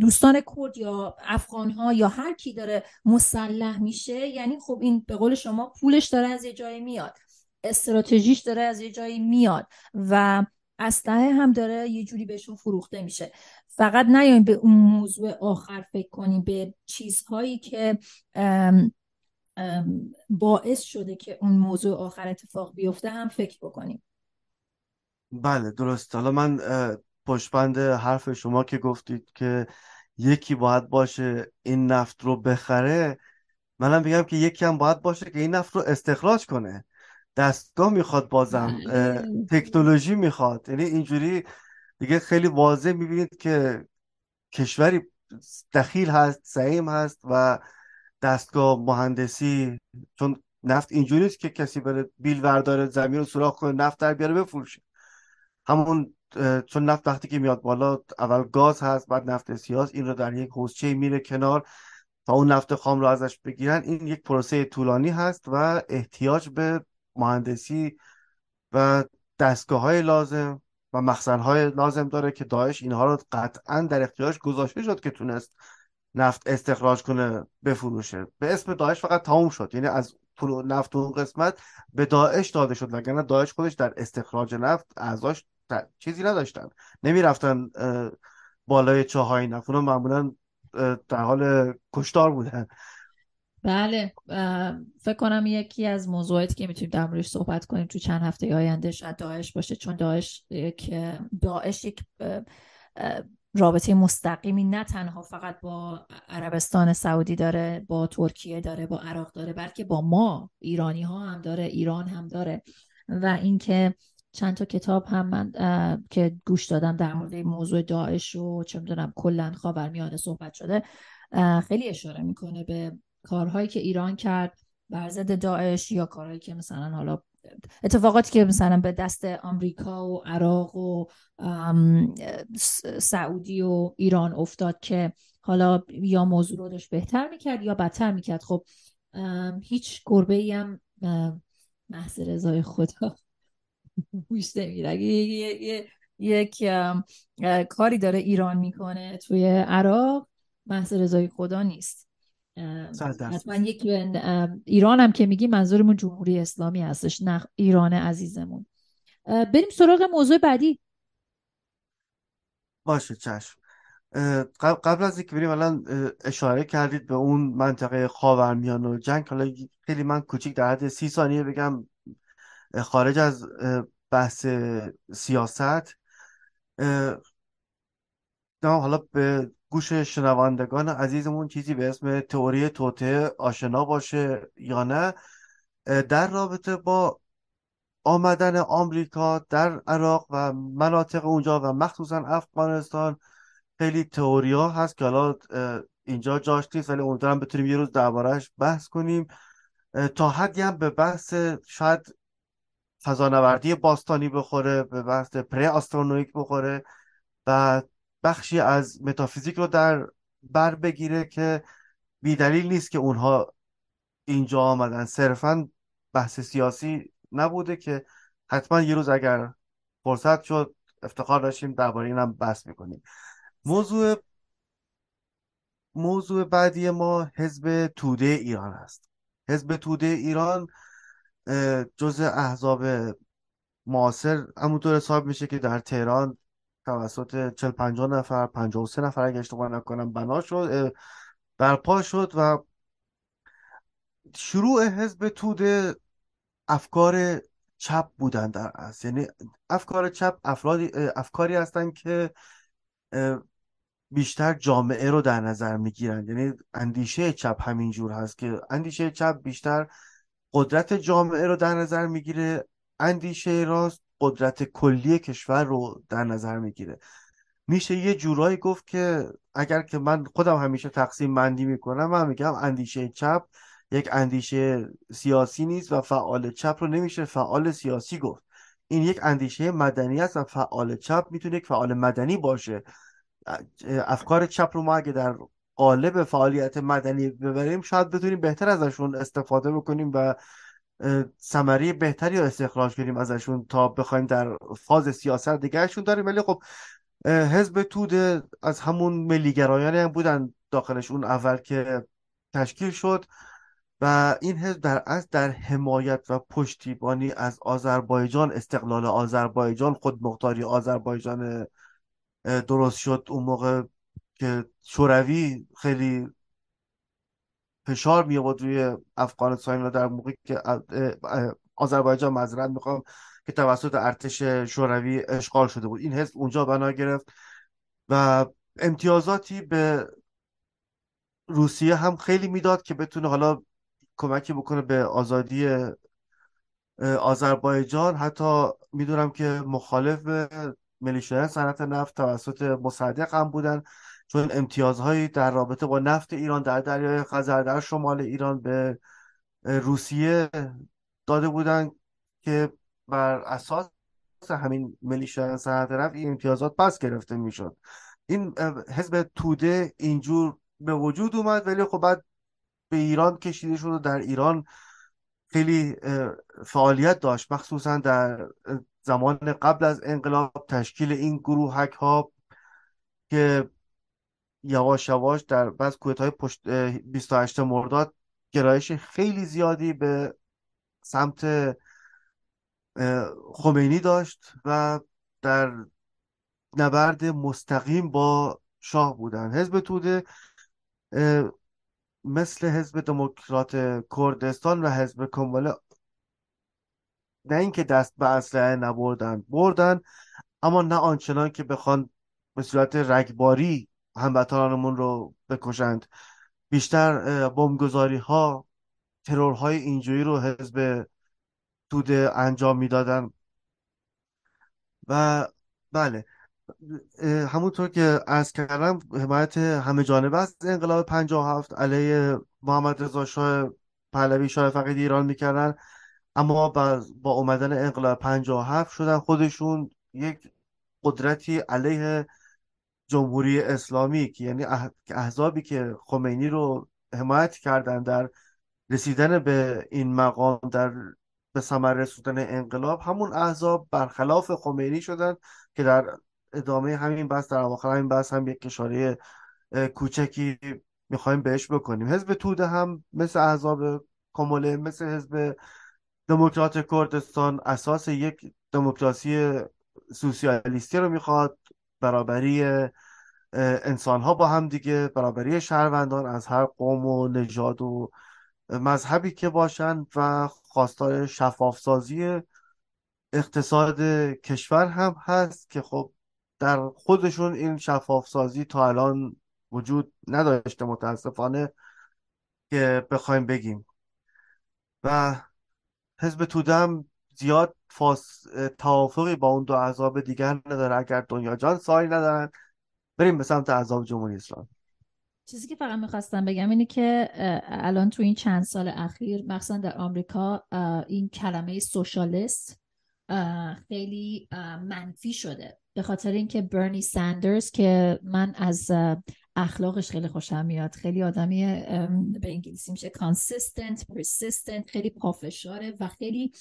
دوستان کرد یا افغان ها یا هر کی داره مسلح میشه یعنی خب این به قول شما پولش داره از یه جایی میاد استراتژیش داره از یه جایی میاد و اسلحه هم داره یه جوری بهشون فروخته میشه. فقط نیاین به اون موضوع آخر فکر کنیم به چیزهایی که باعث شده که اون موضوع آخر اتفاق بیفته هم فکر بکنیم. بله درست. حالا من پشبند حرف شما که گفتید که یکی باید باشه این نفت رو بخره منم بگم که یکی هم باید باشه که این نفت رو استخراج کنه. دستگاه می‌خواد بازم بله. تکنولوژی می‌خواد. یعنی اینجوری دیگه خیلی واضح می‌بینید که کشوری دخیل هست سعیم هست و دستگاه مهندسی چون نفت اینجوری که کسی بره بیل ورداره زمین رو سوراخ کنه نفت در بیاره بفروشه. همون چون نفت وقتی که میاد بالا اول گاز هست بعد نفت سیاس این رو در یک حوزچه میره کنار تا اون نفت خام رو ازش بگیرن. این یک پروسه طولانی هست و احتیاج به مهندسی و دستگاه های لازم و مخزن های لازم داره که داعش اینها رو قطعا در اختیارش گذاشته شد که تونست نفت استخراج کنه بفروشه. به اسم داعش فقط تموم شد. یعنی از پول نفت اون قسمت به داعش داده شد وگرنه داعش خودش در استخراج نفت اعضاش چیزی نداشتن. نمی‌رفتن بالای چاهای نفت اونا معمولا در حال کشتار بودن. بله. فکر کنم یکی از موضوعاتی که می‌تونیم در موردش صحبت کنیم تو چند هفته آینده شاید داعش باشه چون داعش یک داعش یک رابطه مستقیمی نه تنها فقط با عربستان سعودی داره با ترکیه داره با عراق داره بلکه با ما ایرانی ها هم داره ایران هم داره. و اینکه چند تا کتاب هم من که گوش دادم در مورد موضوع داعش و چه می‌دونم کلا خاورمیانه صحبت شده خیلی اشاره می‌کنه به کارهایی که ایران کرد بر ضد داعش یا کارهایی که مثلا حالا اتفاقاتی که مثلا به دست آمریکا و عراق و سعودی و ایران افتاد که حالا یا موضوع رو داشت بهتر می‌کرد یا بدتر می‌کرد. خب هیچ گربه ای هم محض رضای خدا گوش نمیره اگه یک کاری داره ایران می‌کنه توی عراق محض رضای خدا نیست. حتما یک ایران هم که میگی منظورمون جمهوری اسلامی هستش نه ایران عزیزمون. بریم سراغ موضوع بعدی. باشه چشم. قبل از اینکه بریم الان اشاره کردید به اون منطقه خاورمیانه و جنگ. حالا خیلی من کوچیک در حد سی ثانیه بگم. خارج از بحث سیاست. حالا به گوش شنوندگان عزیزمون چیزی به اسم تئوری توته آشنا باشه یا نه در رابطه با آمدن آمریکا در عراق و مناطق اونجا و مخصوصا افغانستان خیلی تئوریا هست که حالا اینجا جاش نیست ولی امیدوارم بتونیم یه روز دربارهش بحث کنیم. تا حدی هم به بحث شاید فضانوردی باستانی بخوره به بحث پره آسترونومیک بخوره و بخشی از متافیزیک رو در بر بگیره که بیدلیل نیست که اونها اینجا آمدن. صرفا بحث سیاسی نبوده که حتما یه روز اگر فرصت شد افتخار داشتیم درباره اینم بحث می‌کنیم. موضوع موضوع بعدی ما حزب توده ایران هست. حزب توده ایران جز احزاب معاصر همونطور حساب میشه که در تهران توسط 40 50 نفر 53 نفر اگه اشتباه نکنم بنا شد برپا شد و شروع حزب توده افکار چپ بودن در اصل. یعنی افکار چپ افرادی افکاری هستن که بیشتر جامعه رو در نظر می‌گیرن. یعنی اندیشه چپ همینجور هست که اندیشه چپ بیشتر قدرت جامعه رو در نظر می‌گیره. اندیشه راست قدرت کلی کشور رو در نظر می‌گیره. میشه یه جورایی گفت که اگر که من خودم همیشه تقسیم بندی می‌کنم من میگم اندیشه چپ یک اندیشه سیاسی نیست و فعال چپ رو نمیشه فعال سیاسی گفت. این یک اندیشه مدنی است و فعال چپ می‌تونه یک فعال مدنی باشه. افکار چپ رو ما اگه در قالب فعالیت مدنی ببریم شاید بتونیم بهتر ازشون استفاده بکنیم و ثمره بهتری رو استخراج کنیم ازشون تا بخوایم در فاز سیاست دیگرشون داریم. ولی خب حزب توده از همون ملیگرایانی هم بودن داخلش اون اول که تشکیل شد و این حزب در اصل در حمایت و پشتیبانی از آذربایجان استقلال آذربایجان خودمختاری آذربایجان درست شد. اون موقع که شوروی خیلی فشار می آورد روی افغانستان و در موقعی که آذربایجان معذرت می‌خوام که توسط ارتش شوروی اشغال شده بود. این حزب اونجا بنا گرفت و امتیازاتی به روسیه هم خیلی می‌داد که بتونه حالا کمکی بکنه به آزادی آذربایجان. حتی می‌دونم که مخالف ملیشیان صنعت نفت توسط مصدق هم بودن. چون امتیازهایی در رابطه با نفت ایران در دریای خزر در شمال ایران به روسیه داده بودن که بر اساس همین ملیشیان صنعت نفت این امتیازات پس گرفته می‌شد. این حزب توده اینجور به وجود اومد ولی خب بعد به ایران کشیده شد و در ایران خیلی فعالیت داشت. مخصوصا در زمان قبل از انقلاب تشکیل این گروهک ها که یواش یواش در بعض های پشت 28 مرداد گرایش خیلی زیادی به سمت خمینی داشت و در نبرد مستقیم با شاه بودن. حزب توده مثل حزب دموکرات کردستان و حزب کمال نه اینکه دست به اسلحه نبردن بردن اما نه آنچنان که بخوان به صورت رگباری هموطنانمون رو بکشند. بیشتر بمبگذاری ها ترورهای اینجوری رو حزب توده انجام می‌دادن. و بله همونطور که از کردم حمایت همه جانبه از انقلاب 57 علیه محمد رضا شاه پهلوی شاه فقید ایران می‌کردن. اما با اومدن انقلاب 57 شدن خودشون یک قدرتی علیه جمهوری اسلامی که یعنی احزابی که خمینی رو حمایت کردن در رسیدن به این مقام در به ثمر رسوندن انقلاب همون احزاب برخلاف خمینی شدن که در ادامه همین بحث در اواخر همین بحث هم یک اشاره کوچکی می‌خوایم بهش بکنیم. حزب توده هم مثل احزاب کموله مثل حزب دموکرات کردستان اساس یک دموکراسی سوسیالیستی رو می‌خواد برابری انسان ها با هم دیگه برابری شهروندان از هر قوم و نژاد و مذهبی که باشن و خواستار شفافسازی اقتصاد کشور هم هست که خب در خودشون این شفاف سازی تا الان وجود نداشته متاسفانه که بخوایم بگیم. و حزب تودم زیاد فاس... توافقی با اون دو عذاب دیگر نداره. اگر دنیا جان سایی ندارن بریم به سمت عذاب جمهوری اسلام چیزی که فقط می‌خواستم بگم اینه که الان تو این چند سال اخیر مخصوصا در آمریکا این کلمه سوشالیست خیلی منفی شده. به خاطر اینکه برنی ساندرز که من از اخلاقش خیلی خوشم میاد. خیلی آدمی به انگلیسی میشه consistent persistent خیلی پافشاره و خیلی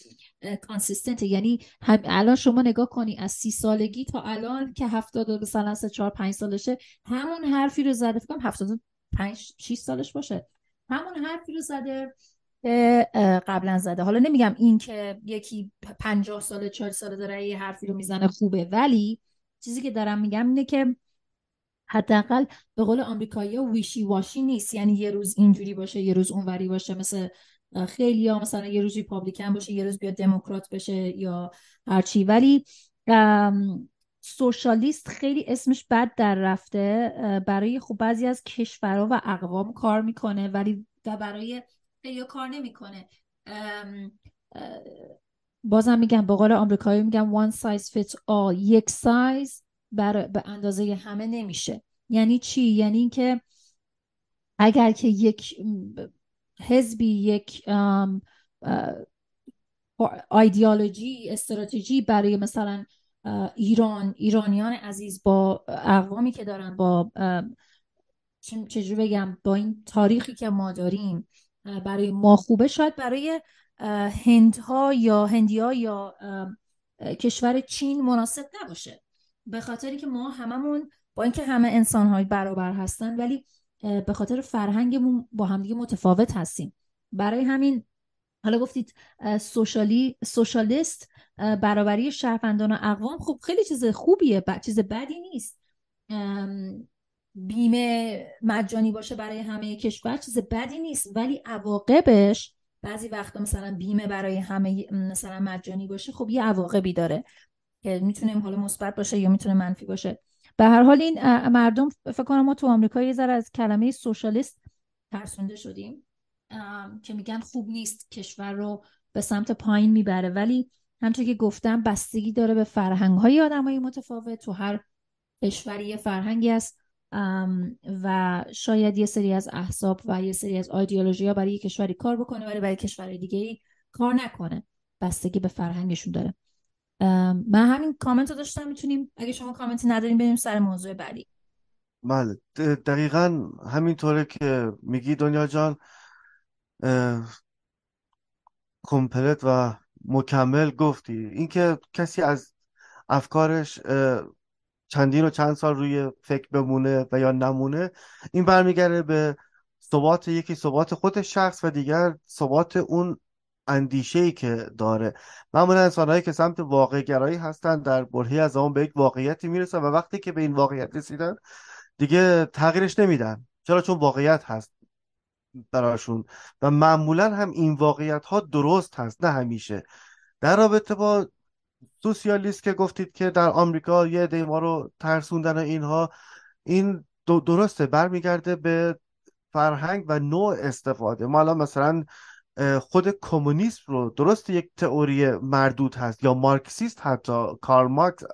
consistent یعنی الان شما نگاه کنی از سی سالگی تا الان که هفتاد مثلا سه چهار پنج سالشه همون حرفی رو زده. فکرم هفتاد پنج شیش سالش باشه. همون حرفی رو زده قبلا زده. حالا نمیگم این که یکی پنجاه ساله چهار ساله داره یه حرفی رو می‌زنه خوبه. ولی چیزی که دارم میگم اینه که حداقل به قول آمریکایی ویشی واشی نیست. یعنی یه روز اینجوری باشه یه روز اونوری باشه. مثل خیلی ها مثلا یه روز ریپابلیکن باشه یه روز بیاد دموکرات بشه یا هرچی ولی سوشالیست خیلی اسمش بد در رفته. برای خوب بعضی از کشورها و اقوام کار می‌کنه ولی برای خیلی کار نمی‌کنه. بازم میگم به قول آمریکایی میگم one size fits all. یک سایز بر به اندازه همه نمیشه. یعنی چی؟ یعنی اینکه اگر که یک حزبی یک ایدئولوژی استراتژی برای مثلا ایران ایرانیان عزیز با اقوامی که دارن با چجوری بگم؟ با این تاریخی که ما داریم برای ما خوبه شاید برای هندها یا هندیا یا کشور چین مناسب نباشه. به خاطری که ما هممون با اینکه همه انسان های برابر هستن ولی به خاطر فرهنگمون با همدیگه متفاوت هستیم. برای همین حالا گفتید سوشالی سوشالیست برابری شهروندان و اقوام خب خیلی چیز خوبیه چیز بدی نیست. بیمه مجانی باشه برای همه کشور چیز بدی نیست. ولی عواقبش بعضی وقتا مثلا بیمه برای همه مثلا مجانی باشه خب یه عواقبی داره. که می‌تونه حالا مثبت باشه یا می‌تونه منفی باشه. به هر حال این مردم فکر کنم ما تو آمریکا یه ذره از کلمه سوشالیست ترسونده شدیم که میگن خوب نیست کشور رو به سمت پایین می‌بره. ولی همونطور که گفتم بستگی داره به فرهنگ های آدم های متفاوت. تو هر کشوری یه فرهنگی است و شاید یه سری از احساب و یه سری از آیدیولوژی ها برای یه کشوری کار بکنه ولی برای کشور دیگه کار نکنه. بستگی به فرهنگشون داره. من همین کامنت رو داشتم می‌تونیم اگه شما کامنتی نداریم بریم سر موضوع بعدی. بله دقیقا همینطوره که میگی دنیا جان کمپلت و مکمل گفتی. اینکه کسی از افکارش چندین و چند سال روی فکر بمونه و یا نمونه این برمیگرده به ثبات یکی ثبات خود شخص و دیگر ثبات اون اندیشه ای که داره. معمولا انسان هایی که سمت واقع گرایی هستن در برهی از آن به یک واقعیتی می‌رسن و وقتی که به این واقعیت رسیدن دیگه تغییرش نمیدن. چرا؟ چون واقعیت هست براشون و معمولا هم این واقعیت ها درست هست نه همیشه. در رابطه با سوسیالیست که گفتید که در آمریکا یه ما رو ترسوندن اینها این درسته. برمیگرده به فرهنگ و نوع استفاده. ما الان مثلا خود کمونیسم رو درست یک تئوری مردود هست یا مارکسیست حتی کارل مارکس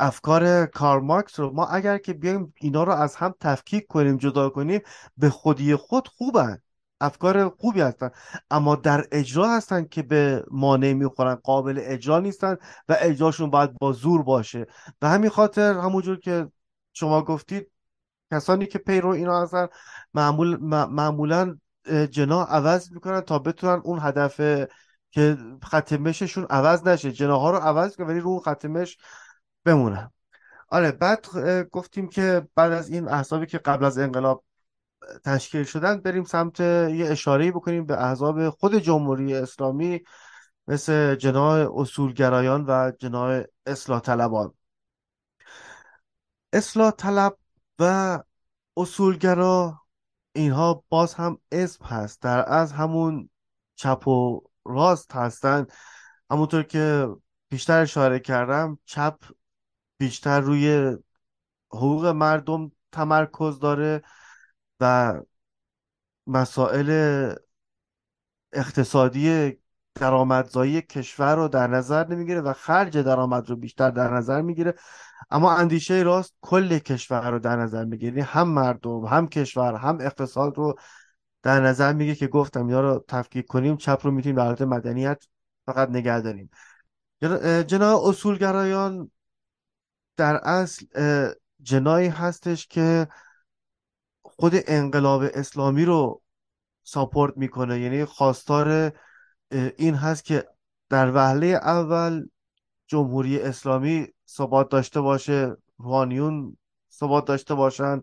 افکار کارماکس رو ما اگر که بیایم اینا رو از هم تفکیک کنیم جدا کنیم به خودی خود خوبن افکار خوبی هستن. اما در اجرا هستن که به مانع می‌خورن قابل اجرا نیستن و اجراشون باید با زور باشه. و همین خاطر همونجور که شما گفتید کسانی که پیرو اینا هستن معمول معمولا جنا عوض می‌کنن تا بتونن اون هدف که ختمششون عوض نشه. جناها رو عوض کنن ولی رو اون ختمش بمونن. آره بعد گفتیم که بعد از این احزابی که قبل از انقلاب تشکیل شدن بریم سمت یه اشاره بکنیم به احزاب خود جمهوری اسلامی مثل جناح اصولگرایان و جناح اصلاح طلبان اصلاح طلب و اصولگرا اینها باز هم اسم هست. در از همون چپ و راست هستن. همونطور که بیشتر اشاره کردم چپ بیشتر روی حقوق مردم تمرکز داره و مسائل اقتصادی درآمدزایی کشور رو در نظر نمی‌گیره و خرج درآمد رو بیشتر در نظر می‌گیره. اما اندیشه راست کل کشور رو در نظر می‌گیره. یعنی هم مردم هم کشور هم اقتصاد رو در نظر میگه که گفتم یا رو تفکیک کنیم چپ رو می‌تونیم در مدنیت فقط نگه داریم. جناب اصولگرایان در اصل جنایی هستش که خود انقلاب اسلامی رو ساپورت می‌کنه. یعنی خواستار این هست که در وهله اول جمهوری اسلامی ثبات داشته باشه روحانیون ثبات داشته باشن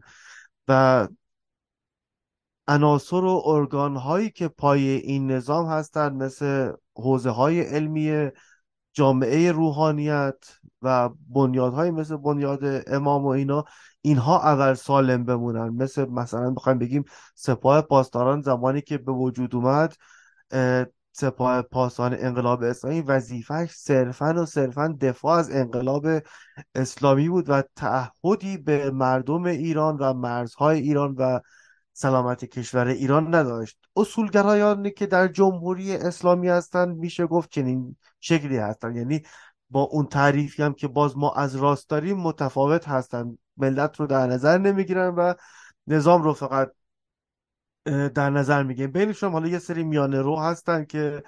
و عناصر و ارگان هایی که پای این نظام هستند مثل حوزه های علمی جامعه روحانیت و بنیادهایی مثل بنیاد امام و اینا اینها اول سالم بمونن. مثل مثلا بخوایم بگیم سپاه پاسداران زمانی که به وجود اومد سپاه پاسداران انقلاب اسلامی وظیفهش صرفا و صرفا دفاع از انقلاب اسلامی بود و تعهدی به مردم ایران و مرزهای ایران و سلامت کشور ایران نداشت. اصولگرایانی که در جمهوری اسلامی هستند میشه گفت چنین شکلی هستند. یعنی با اون تعریفی هم که باز ما از راست داریم متفاوت هستند. ملت رو در نظر نمی‌گیرن و نظام رو فقط در نظر می‌گیرن بینشون حالا یه سری میانه رو هستن که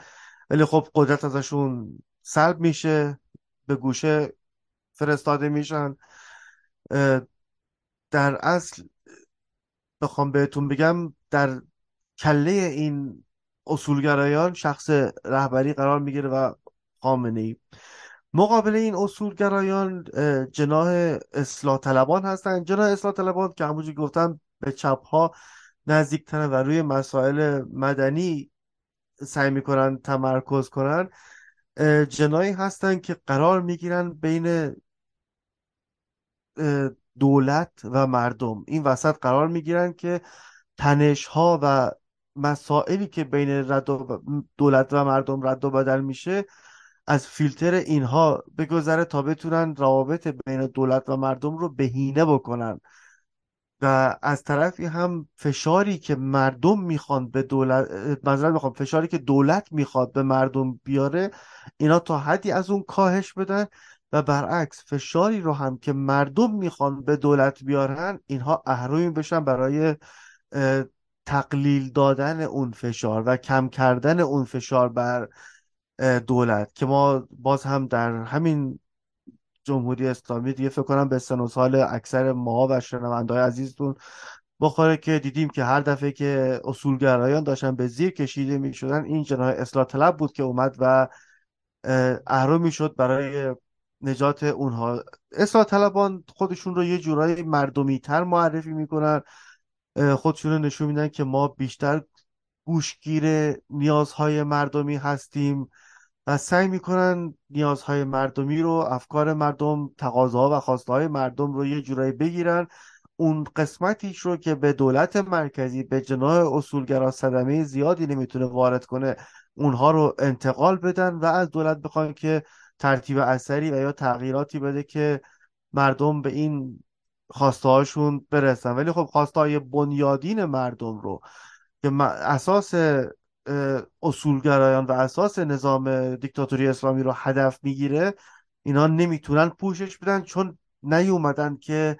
ولی خب قدرت ازشون سلب میشه به گوشه فرستاده میشن. در اصل بخوام بهتون بگم در کله این اصولگرایان شخص رهبری قرار می‌گیره و خامنه ای. مقابل این اصولگرایان جناه اصلاح طلبان هستن. جناه اصلاح طلبان که همونجور گفتم به چپ ها نزدیکترن و روی مسائل مدنی سعی می‌کنن تمرکز کنن جنایی هستن که قرار می‌گیرن بین دولت و مردم. این وسط قرار می‌گیرن که تنش ها و مسائلی که بین رد و دولت و مردم رد و بدل میشه از فیلتر اینها بگذره تا بتونن روابط بین دولت و مردم رو بهینه بکنن. و از طرفی هم فشاری که مردم می‌خوان به دولت منظورم می‌خوام فشاری که دولت می‌خواد به مردم بیاره اینا تا حدی از اون کاهش بدن و برعکس فشاری رو هم که مردم می‌خوان به دولت بیارن اینها اهرومی بشن برای تقلیل دادن اون فشار و کم کردن اون فشار بر دولت که ما باز هم در همین جمهوری اسلامی دیگه فکر کنم به سن و سال اکثر ما و های عزیزتون بخوره که دیدیم که هر دفعه که اصولگرایان داشتن به زیر کشیده می شدن این جناح اصلاح طلب بود که اومد و اهرو شد برای نجات اونها. اصلاح طلبان خودشون رو یه جورایی مردمی تر معرفی می‌کنن. خودشون رو نشون میدن که ما بیشتر گوشگیر نیازهای مردمی هستیم. و سعی می‌کنن نیازهای مردمی رو افکار مردم تقاضاها و خواستهای مردم رو یه جورایی بگیرن. اون قسمتیش رو که به دولت مرکزی به جناح اصولگرا صدمه زیادی نمی‌تونه وارد کنه اونها رو انتقال بدن و از دولت بخوان که ترتیب اثری و یا تغییراتی بده که مردم به این خواسته هاشون برسن. ولی خب خواسته های بنیادین مردم رو که اساس اصولگرایان و اساس نظام دیکتاتوری اسلامی رو هدف می‌گیره اینا نمی‌تونن پوشش بدن چون نیومدن که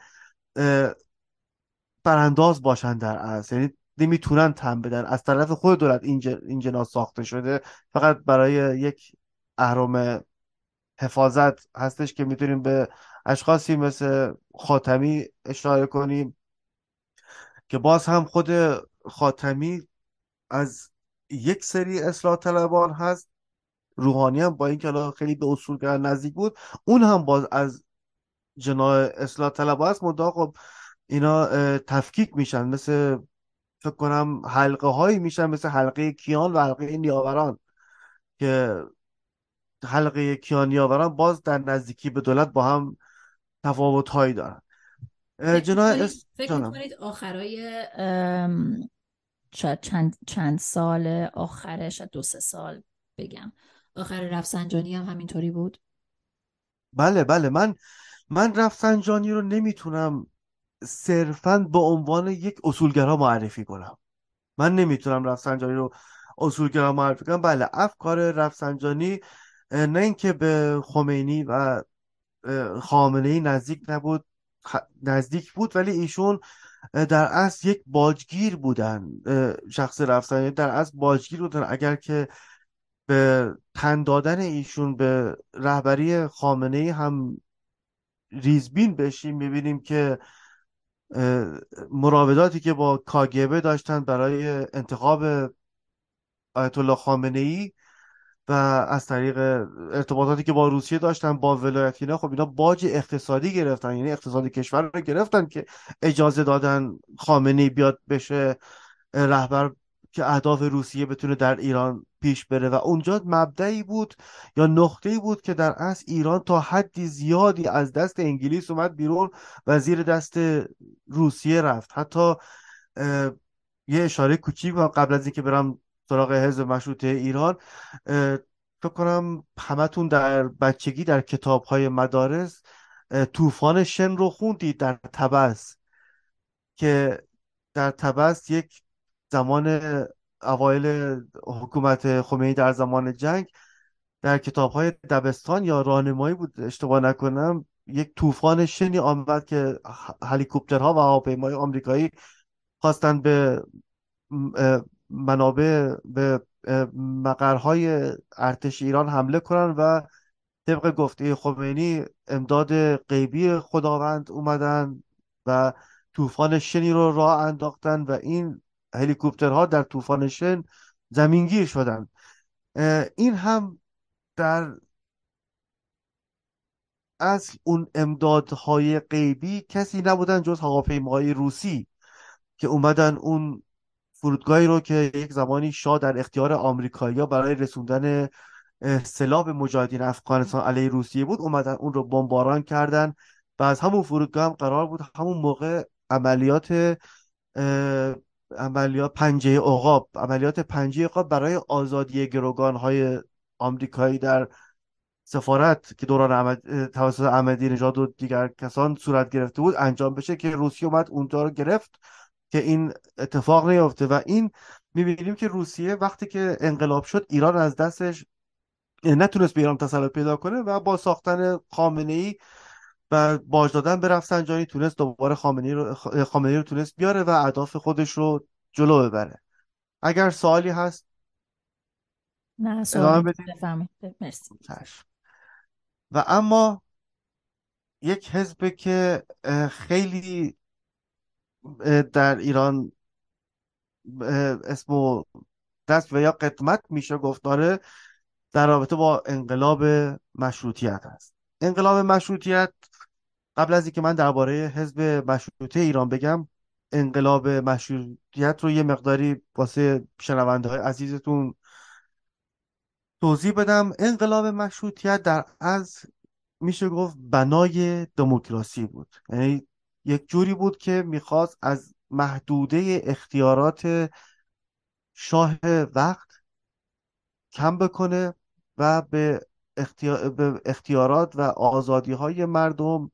برانداز باشن در اصل. یعنی نمی‌تونن تن بدن. از طرف خود دولت این جناس ساخته شده. فقط برای یک اهرام حفاظت هستش که می‌تونیم به اشخاصی مثل خاتمی اشاره کنیم که باز هم خود خاتمی از یک سری اصلاح طلبان هست. روحانی هم با اینکه خیلی به اصولگرا نزدیک بود اون هم باز از جناح اصلاح طلب هست. مداق خب اینا تفکیک میشن. مثل فکر کنم حلقه هایی میشن مثل حلقه کیان و حلقه نیاوران که حلقه کیان نیاوران باز در نزدیکی به دولت با هم تفاوت هایی دارن جناح فکر کنید آخرای شاید چند, چند سال آخرش دو سه سال بگم. آخر رفسنجانی هم همینطوری بود؟ بله بله. من من رفسنجانی رو نمی‌تونم صرفا به عنوان یک اصولگرا معرفی کنم. من نمی‌تونم رفسنجانی رو اصولگرا معرفی کنم. بله افکار رفسنجانی نه اینکه به خمینی و خامنه نزدیک نبود نزدیک بود ولی ایشون در اصل یک باجگیر بودن شخص رفسنجانی در اصل باجگیر بودن. اگر که به تن دادن ایشون به رهبری خامنه هم ریزبین بشیم می‌بینیم که مراوداتی که با کاگبه داشتن برای انتخاب آیت الله خامنه ای و از طریق ارتباطاتی که با روسیه داشتن با ولایتینا خب اینا باج اقتصادی گرفتن. یعنی اقتصادی کشور رو گرفتن که اجازه دادن خامنه بیاد بشه رهبر که اهداف روسیه بتونه در ایران پیش بره. و اونجا مبدعی بود یا نقطه‌ای بود که در اصل ایران تا حدی زیادی از دست انگلیس اومد بیرون و زیر دست روسیه رفت. حتی یه اشاره کوچیک قبل از اینکه برم سراغ حزب مشروطه ایران. فکر کنم همتون در بچگی در کتاب های مدارس طوفان شن رو خوندید در تبس که در تبس یک زمان اوایل حکومت خمینی در زمان جنگ در کتاب های دبستان یا راهنمایی بود اشتباه نکنم یک طوفان شنی آمد که هلیکوپترها و هواپیمای آمریکایی خواستن به منابع به مقرهای ارتش ایران حمله کنن و طبق گفته خمینی امداد غیبی خداوند اومدن و طوفان شنی رو راه انداختن و این هلیکوپترها در طوفان شن زمینگیر شدن. این هم در اصل اون امدادهای غیبی کسی نبودن جز هواپیماهای روسی که اومدن اون فرودگاهی رو که یک زمانی شاه در اختیار آمریکایی‌ها برای رسوندن سلاح به مجاهدین افغانستان علیه روسیه بود اومدن اون رو بمباران کردن و از همون فرودگاه هم قرار بود همون موقع عملیات عملیات پنجه عقاب عملیات پنجه عقاب برای آزادی گروگان های آمریکایی در سفارت که دوران عمد... توسط احمدی نژاد و دیگر کسان صورت گرفته بود انجام بشه که روسیه اومد اونجا رو گرفت. که این اتفاق نیفته و این می‌بینیم که روسیه وقتی که انقلاب شد ایران از دستش نتونست به ایران تسلط پیدا کنه و با ساختن خامنه ای و باج دادن به رفسنجانی تونست دوباره خامنه ای رو خامنه ای رو تونست بیاره و اهداف خودش رو جلو ببره. اگر سوالی هست؟ نه سوالی مرسی. و اما یک حزب که خیلی در ایران اسم دست و یا قدمت میشه گفت داره در رابطه با انقلاب مشروطیت است. انقلاب مشروطیت قبل از اینکه من درباره حزب مشروطه ایران بگم انقلاب مشروطیت رو یه مقداری واسه شنونده های عزیزتون توضیح بدم. انقلاب مشروطیت در از میشه گفت بنای دموکراسی بود. یعنی یک جوری بود که می‌خواست از محدوده اختیارات شاه وقت کم بکنه و به, به اختیارات و آزادی های مردم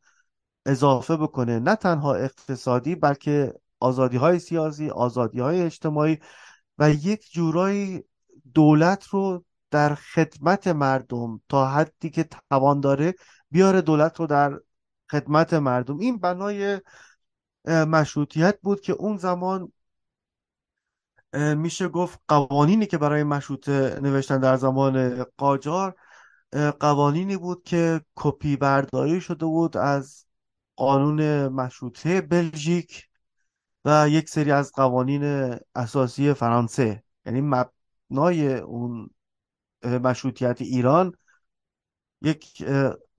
اضافه بکنه. نه تنها اقتصادی بلکه آزادی های سیاسی آزادی های اجتماعی و یک جورایی دولت رو در خدمت مردم تا حدی که توان داره بیاره دولت رو در خدمت مردم. این بنای مشروطیت بود که اون زمان میشه گفت قوانینی که برای مشروطه نوشتن در زمان قاجار قوانینی بود که کپی برداری شده بود از قانون مشروطه بلژیک و یک سری از قوانین اساسی فرانسه. یعنی مبنای اون مشروطیت ایران یک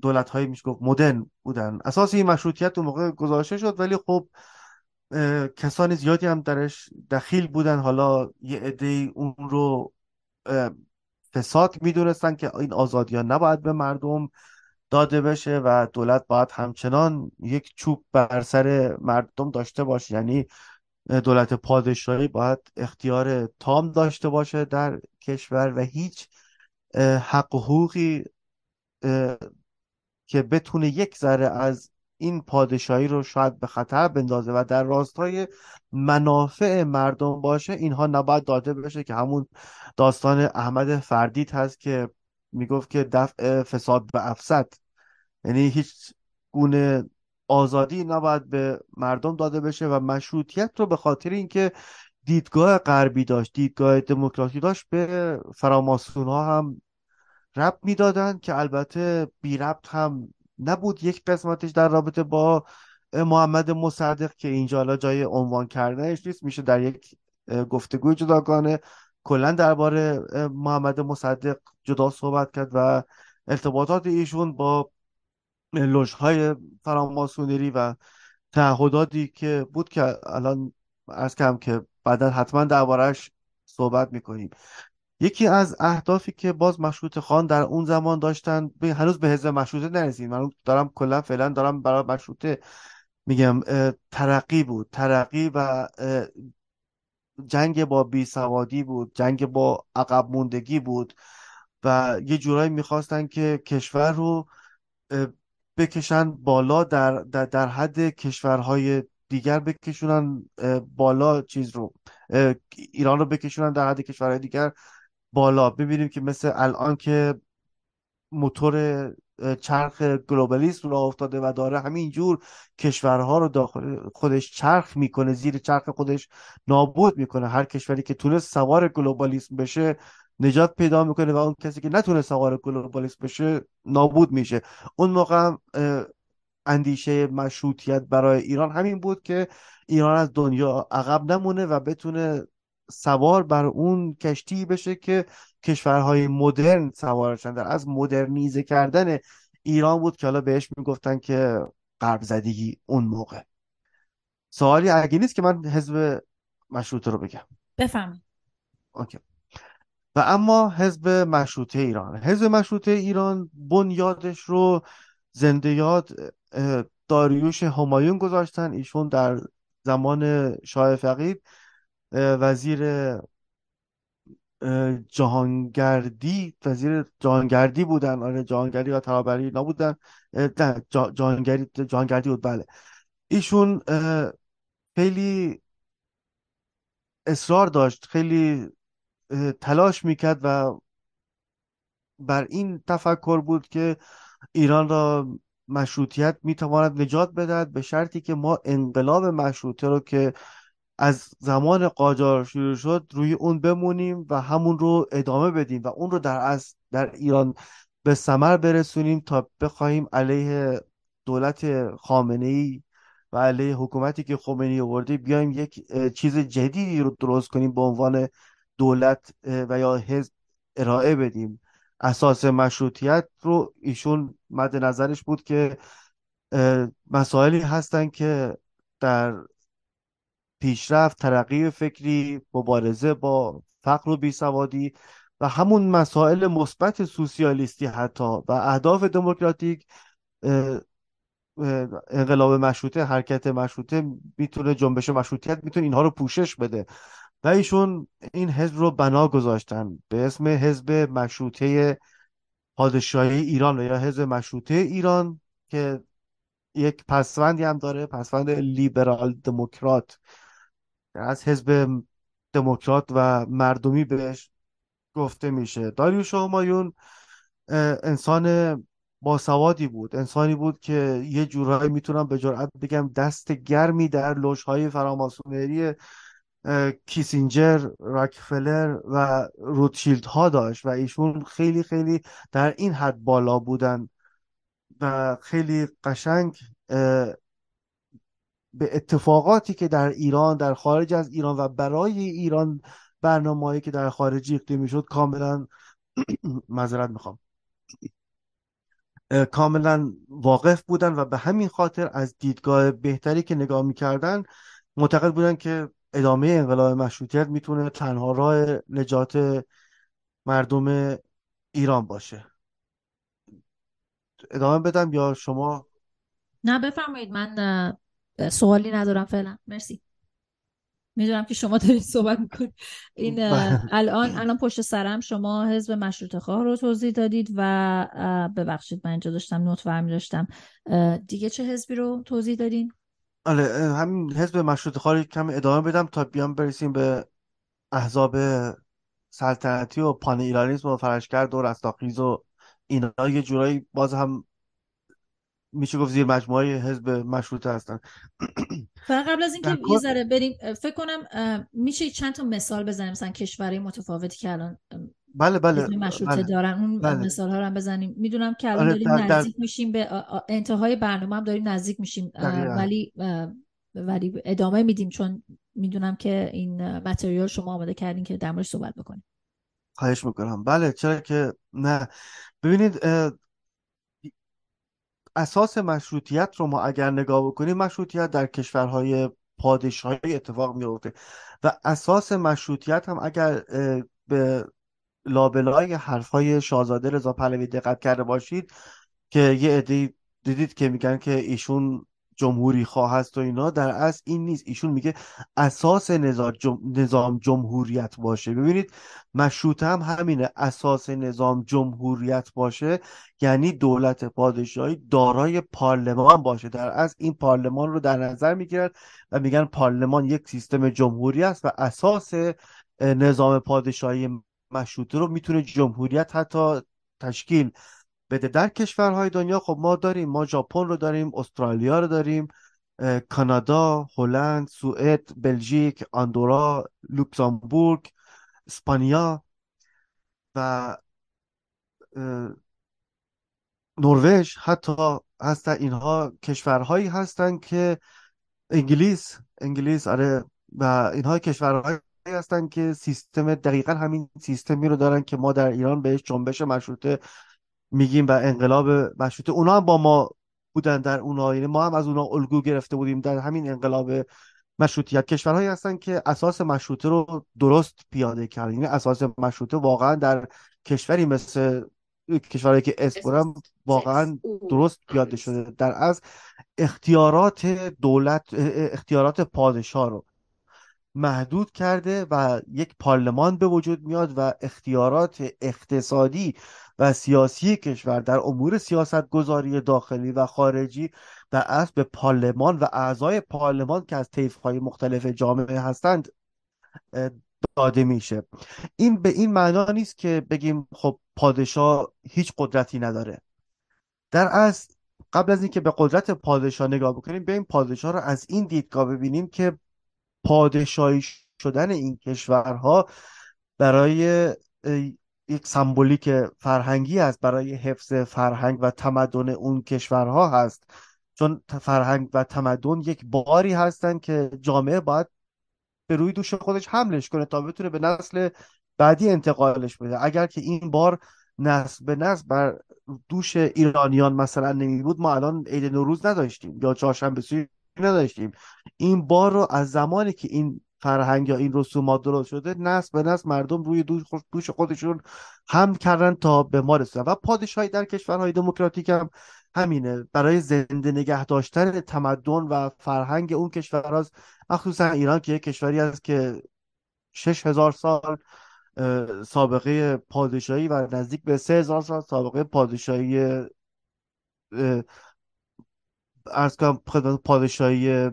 دولت های میشه گفت مدرن بودن. اساس این مشروطیت اون موقع گذاشته شد ولی خب کسان زیادی هم درش دخیل بودن. حالا یه عده اون رو فساد می‌دونستن که این آزادی ها نباید به مردم داده بشه و دولت باید همچنان یک چوب بر سر مردم داشته باشه. یعنی دولت پادشاهی باید اختیار تام داشته باشه در کشور و هیچ حق و حقوقی که بتونه یک ذره از این پادشاهی رو شاید به خطر بندازه و در راستای منافع مردم باشه اینها نباید داده بشه که همون داستان احمد فردید هست که می‌گفت که دفع فساد به افسد. یعنی هیچ گونه آزادی نباید به مردم داده بشه و مشروطیت رو به خاطر اینکه دیدگاه غربی داشت دیدگاه دموکراسی داشت به فراماسون ها هم ربط می‌دادن که البته بی ربط هم نبود. یک قسمتش در رابطه با محمد مصدق که اینجا حالا جای عنوان کردنش نیست. میشه در یک گفتگوی جداگانه کلا درباره محمد مصدق جدا صحبت کرد و ارتباطات ایشون با های فراماسونری و تعهداتی که بود که الان از کم که بعدا حتما دربارهش صحبت می‌کنیم. یکی از اهدافی که باز مشروط خان در اون زمان داشتن هنوز به حزب مشروطه نرسید. من دارم کلا فعلا دارم برای مشروطه میگم ترقی بود. ترقی و جنگ با بیسوادی بود جنگ با عقب موندگی بود و یه جورایی می‌خواستن که کشور رو بکشن بالا در, در, در حد کشورهای دیگر بکشونن بالا چیز رو ایران رو بکشونن در حد کشورهای دیگر. بالا. ببینیم که مثل الان که موتور چرخ گلوبالیسم رو افتاده و داره همینجور کشورها رو داخل خودش چرخ می‌کنه زیر چرخ خودش نابود می‌کنه. هر کشوری که تونست سوار گلوبالیسم بشه نجات پیدا می‌کنه و اون کسی که نتونه سوار گلوبالیسم بشه نابود میشه. اون موقع اندیشه مشروطیت برای ایران همین بود که ایران از دنیا عقب نمونه و بتونه سوار بر اون کشتی بشه که کشورهای مدرن سوارشن. در از مدرنیزه کردن ایران بود که حالا بهش می‌گفتن که غرب زدگی اون موقع. سوالی اگه نیست که من حزب مشروطه رو بگم. بفهمید اوکی. و اما حزب مشروطه ایران. حزب مشروطه ایران بنیادش رو زنده یاد داریوش همایون گذاشتن. ایشون در زمان شاه فقید وزیر جهانگردی وزیر جهانگردی بودن. آره جهانگردی و ترابری نبودن نه جهانگردی جهانگردی بود بله. ایشون خیلی اصرار داشت خیلی تلاش می‌کرد و بر این تفکر بود که ایران را مشروطیت می‌تواند نجات بدهد به شرطی که ما انقلاب مشروطه رو که از زمان قاجار شروع شد روی اون بمونیم و همون رو ادامه بدیم و اون رو در از در ایران به ثمر برسونیم تا بخواهیم علیه دولت خامنه ای و علیه حکومتی که خمینی آورده بیایم یک چیز جدیدی رو درست کنیم به عنوان دولت و یا حزب ارائه بدیم. اساس مشروطیت رو ایشون مد نظرش بود که مسائلی هستن که در پیشرفت ترقی فکری مبارزه با فقر و بیسوادی و همون مسائل مثبت سوسیالیستی حتی و اهداف دموکراتیک انقلاب مشروطه حرکت مشروطه می‌تونه جنبش مشروطیت می‌تونه اینها رو پوشش بده. و ایشون این حزب رو بنا گذاشتن به اسم حزب مشروطه پادشاهی ایران یا حزب مشروطه ایران که یک پسوندی هم داره پسوند لیبرال دموکرات. از حزب دموکرات و مردمی بهش گفته میشه. داریوش همایون انسان باسوادی بود. انسانی بود که یه جورایی می‌تونم به جرئت بگم دست گرمی در لوشهای فراماسونری کیسینجر راکفلر و روتشیلد ها داشت و ایشون خیلی خیلی در این حد بالا بودن و خیلی قشنگ به اتفاقاتی که در ایران در خارج از ایران و برای ایران برنامه‌ای که در خارج اقلیمی شد کاملا معذرت می‌خوام. کاملا واقف بودن و به همین خاطر از دیدگاه بهتری که نگاه می‌کردن معتقد بودن که ادامه انقلاب مشروطیت می‌تونه تنها راه نجات مردم ایران باشه. ادامه بدم یا شما؟ نه بفرمایید. من سوالی ندارم فعلا. مرسی. می‌دونم که شما دارید صحبت می‌کنید این بله. الان الان پشت سرم شما حزب مشروط خواه رو توضیح دادید و ببخشید من اینجا داشتم نوت برمی داشتم دیگه چه حزبی رو توضیح دادین؟ آره همین حزب مشروط خواه کم ادامه بدم تا بیام برسیم به احزاب سلطنتی و پان ایرانیسم و فرشگرد و رستاخیز و اینا. یه جورایی باز هم میشه گفت زیر مجموعه حزب مشروطه هستن. فقط قبل از اینکه یه ذره بریم فکر کنم میشه چند تا مثال بزنیم؟ مثلا کشورهای متفاوتی که الان بله بله مشروطه بله. دارن. اون بله. مثال ها رو هم بزنیم. می‌دونم که الان آره، داریم در- نزدیک میشیم به انتهای برنامه هم داریم نزدیک میشیم. ولی ولی ادامه میدیم چون می‌دونم که این متریال شما آماده کردین که در موردش صحبت بکنیم. خواهش می‌کنم. بله چرا که نه. ببینید اساس مشروطیت رو ما اگر نگاه بکنیم مشروطیت در کشورهای پادشاهی اتفاق میفته و اساس مشروطیت هم اگر به لابلای حرفهای شاهزاده رضا پهلوی دقت کرده باشید که یه عده دیدید که میگن که ایشون جمهوری خواه هست و اینا در اصل این نیست. ایشون میگه اساس نظام جمهوریت باشه. ببینید مشروطه هم همینه. اساس نظام جمهوریت باشه یعنی دولت پادشاهی دارای پارلمان باشه. در از این پارلمان رو در نظر می‌گیرن و میگن پارلمان یک سیستم جمهوری است و اساس نظام پادشاهی مشروطه رو می‌تونه جمهوریت حتی تشکیل بده. در کشورهای دنیا خب ما داریم ما ژاپن رو داریم استرالیا رو داریم کانادا، هلند، سوئد، بلژیک، آندورا، لوکزامبورگ، اسپانیا و نروژ حتی هستن اینها کشورهایی هستند که انگلیس انگلیس آره و اینها کشورهایی هستند که سیستم دقیقا همین سیستمی رو دارن که ما در ایران بهش جنبش مشروطه میگیم و انقلاب مشروطه اونا هم با ما بودن در اونا یعنی ما هم از اونا الگو گرفته بودیم در همین انقلاب مشروطیت. کشورهایی هستن که اساس مشروطه رو درست پیاده کردن. یعنی اساس مشروطه واقعا در کشوری مثل کشورهایی که اسپورم واقعا درست پیاده شده. در از اختیارات دولت اختیارات پادشاه رو محدود کرده و یک پارلمان به وجود میاد و اختیارات اقتصادی و سیاسی کشور در امور سیاست گذاری داخلی و خارجی در اصل به پارلمان و اعضای پارلمان که از های مختلف جامعه هستند داده میشه. این به این معنا نیست که بگیم خب پادشاه هیچ قدرتی نداره. در اصل قبل از اینکه به قدرت پادشاه نگاه بکنیم بیایم پادشاه رو از این دیدگاه ببینیم که پادشاهی شدن این کشورها برای یک سمبولیک فرهنگی است برای حفظ فرهنگ و تمدن اون کشورها هست. چون فرهنگ و تمدن یک باری هستند که جامعه باید به روی دوش خودش حملش کنه تا بتونه به نسل بعدی انتقالش بده. اگر که این بار نسل به نسل بر دوش ایرانیان مثلا نمی بود ما الان عید نوروز نداشتیم یا چهارشنبه سوری نداشتیم. این بار رو از زمانی که این فرهنگ یا این رسومات درست شده نسل به نسل مردم روی دوش خودشون هم کردن تا به ما رسیدن. و پادشاهی در کشورهای دموکراتیک هم همینه. برای زنده نگه داشتن تمدن و فرهنگ اون کشور هست مخصوصا ایران که یک کشوری است که شش هزار سال سابقه پادشاهی و نزدیک به سه هزار سال سابقه پادشاهی ارز کنم پادشاهی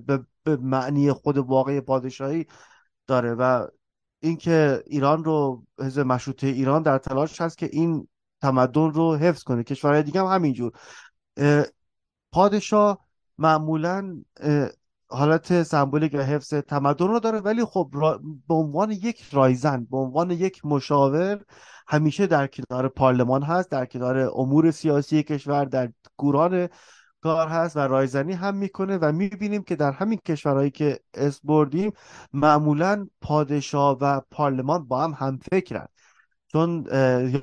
معنی خود واقعی پادشاهی داره و اینکه ایران رو حزب مشروطه ایران در تلاش هست که این تمدن رو حفظ کنه. کشورهای دیگه هم همینجور. پادشاه معمولا حالت سمبولیک و حفظ تمدن رو داره ولی خب به عنوان یک رایزن به عنوان یک مشاور همیشه در کنار پارلمان هست در کنار امور سیاسی کشور در گوران کار هست و رایزنی هم می‌کنه و می‌بینیم که در همین کشورهایی که اس بردیم معمولا پادشاه و پارلمان با هم هم فکرن چون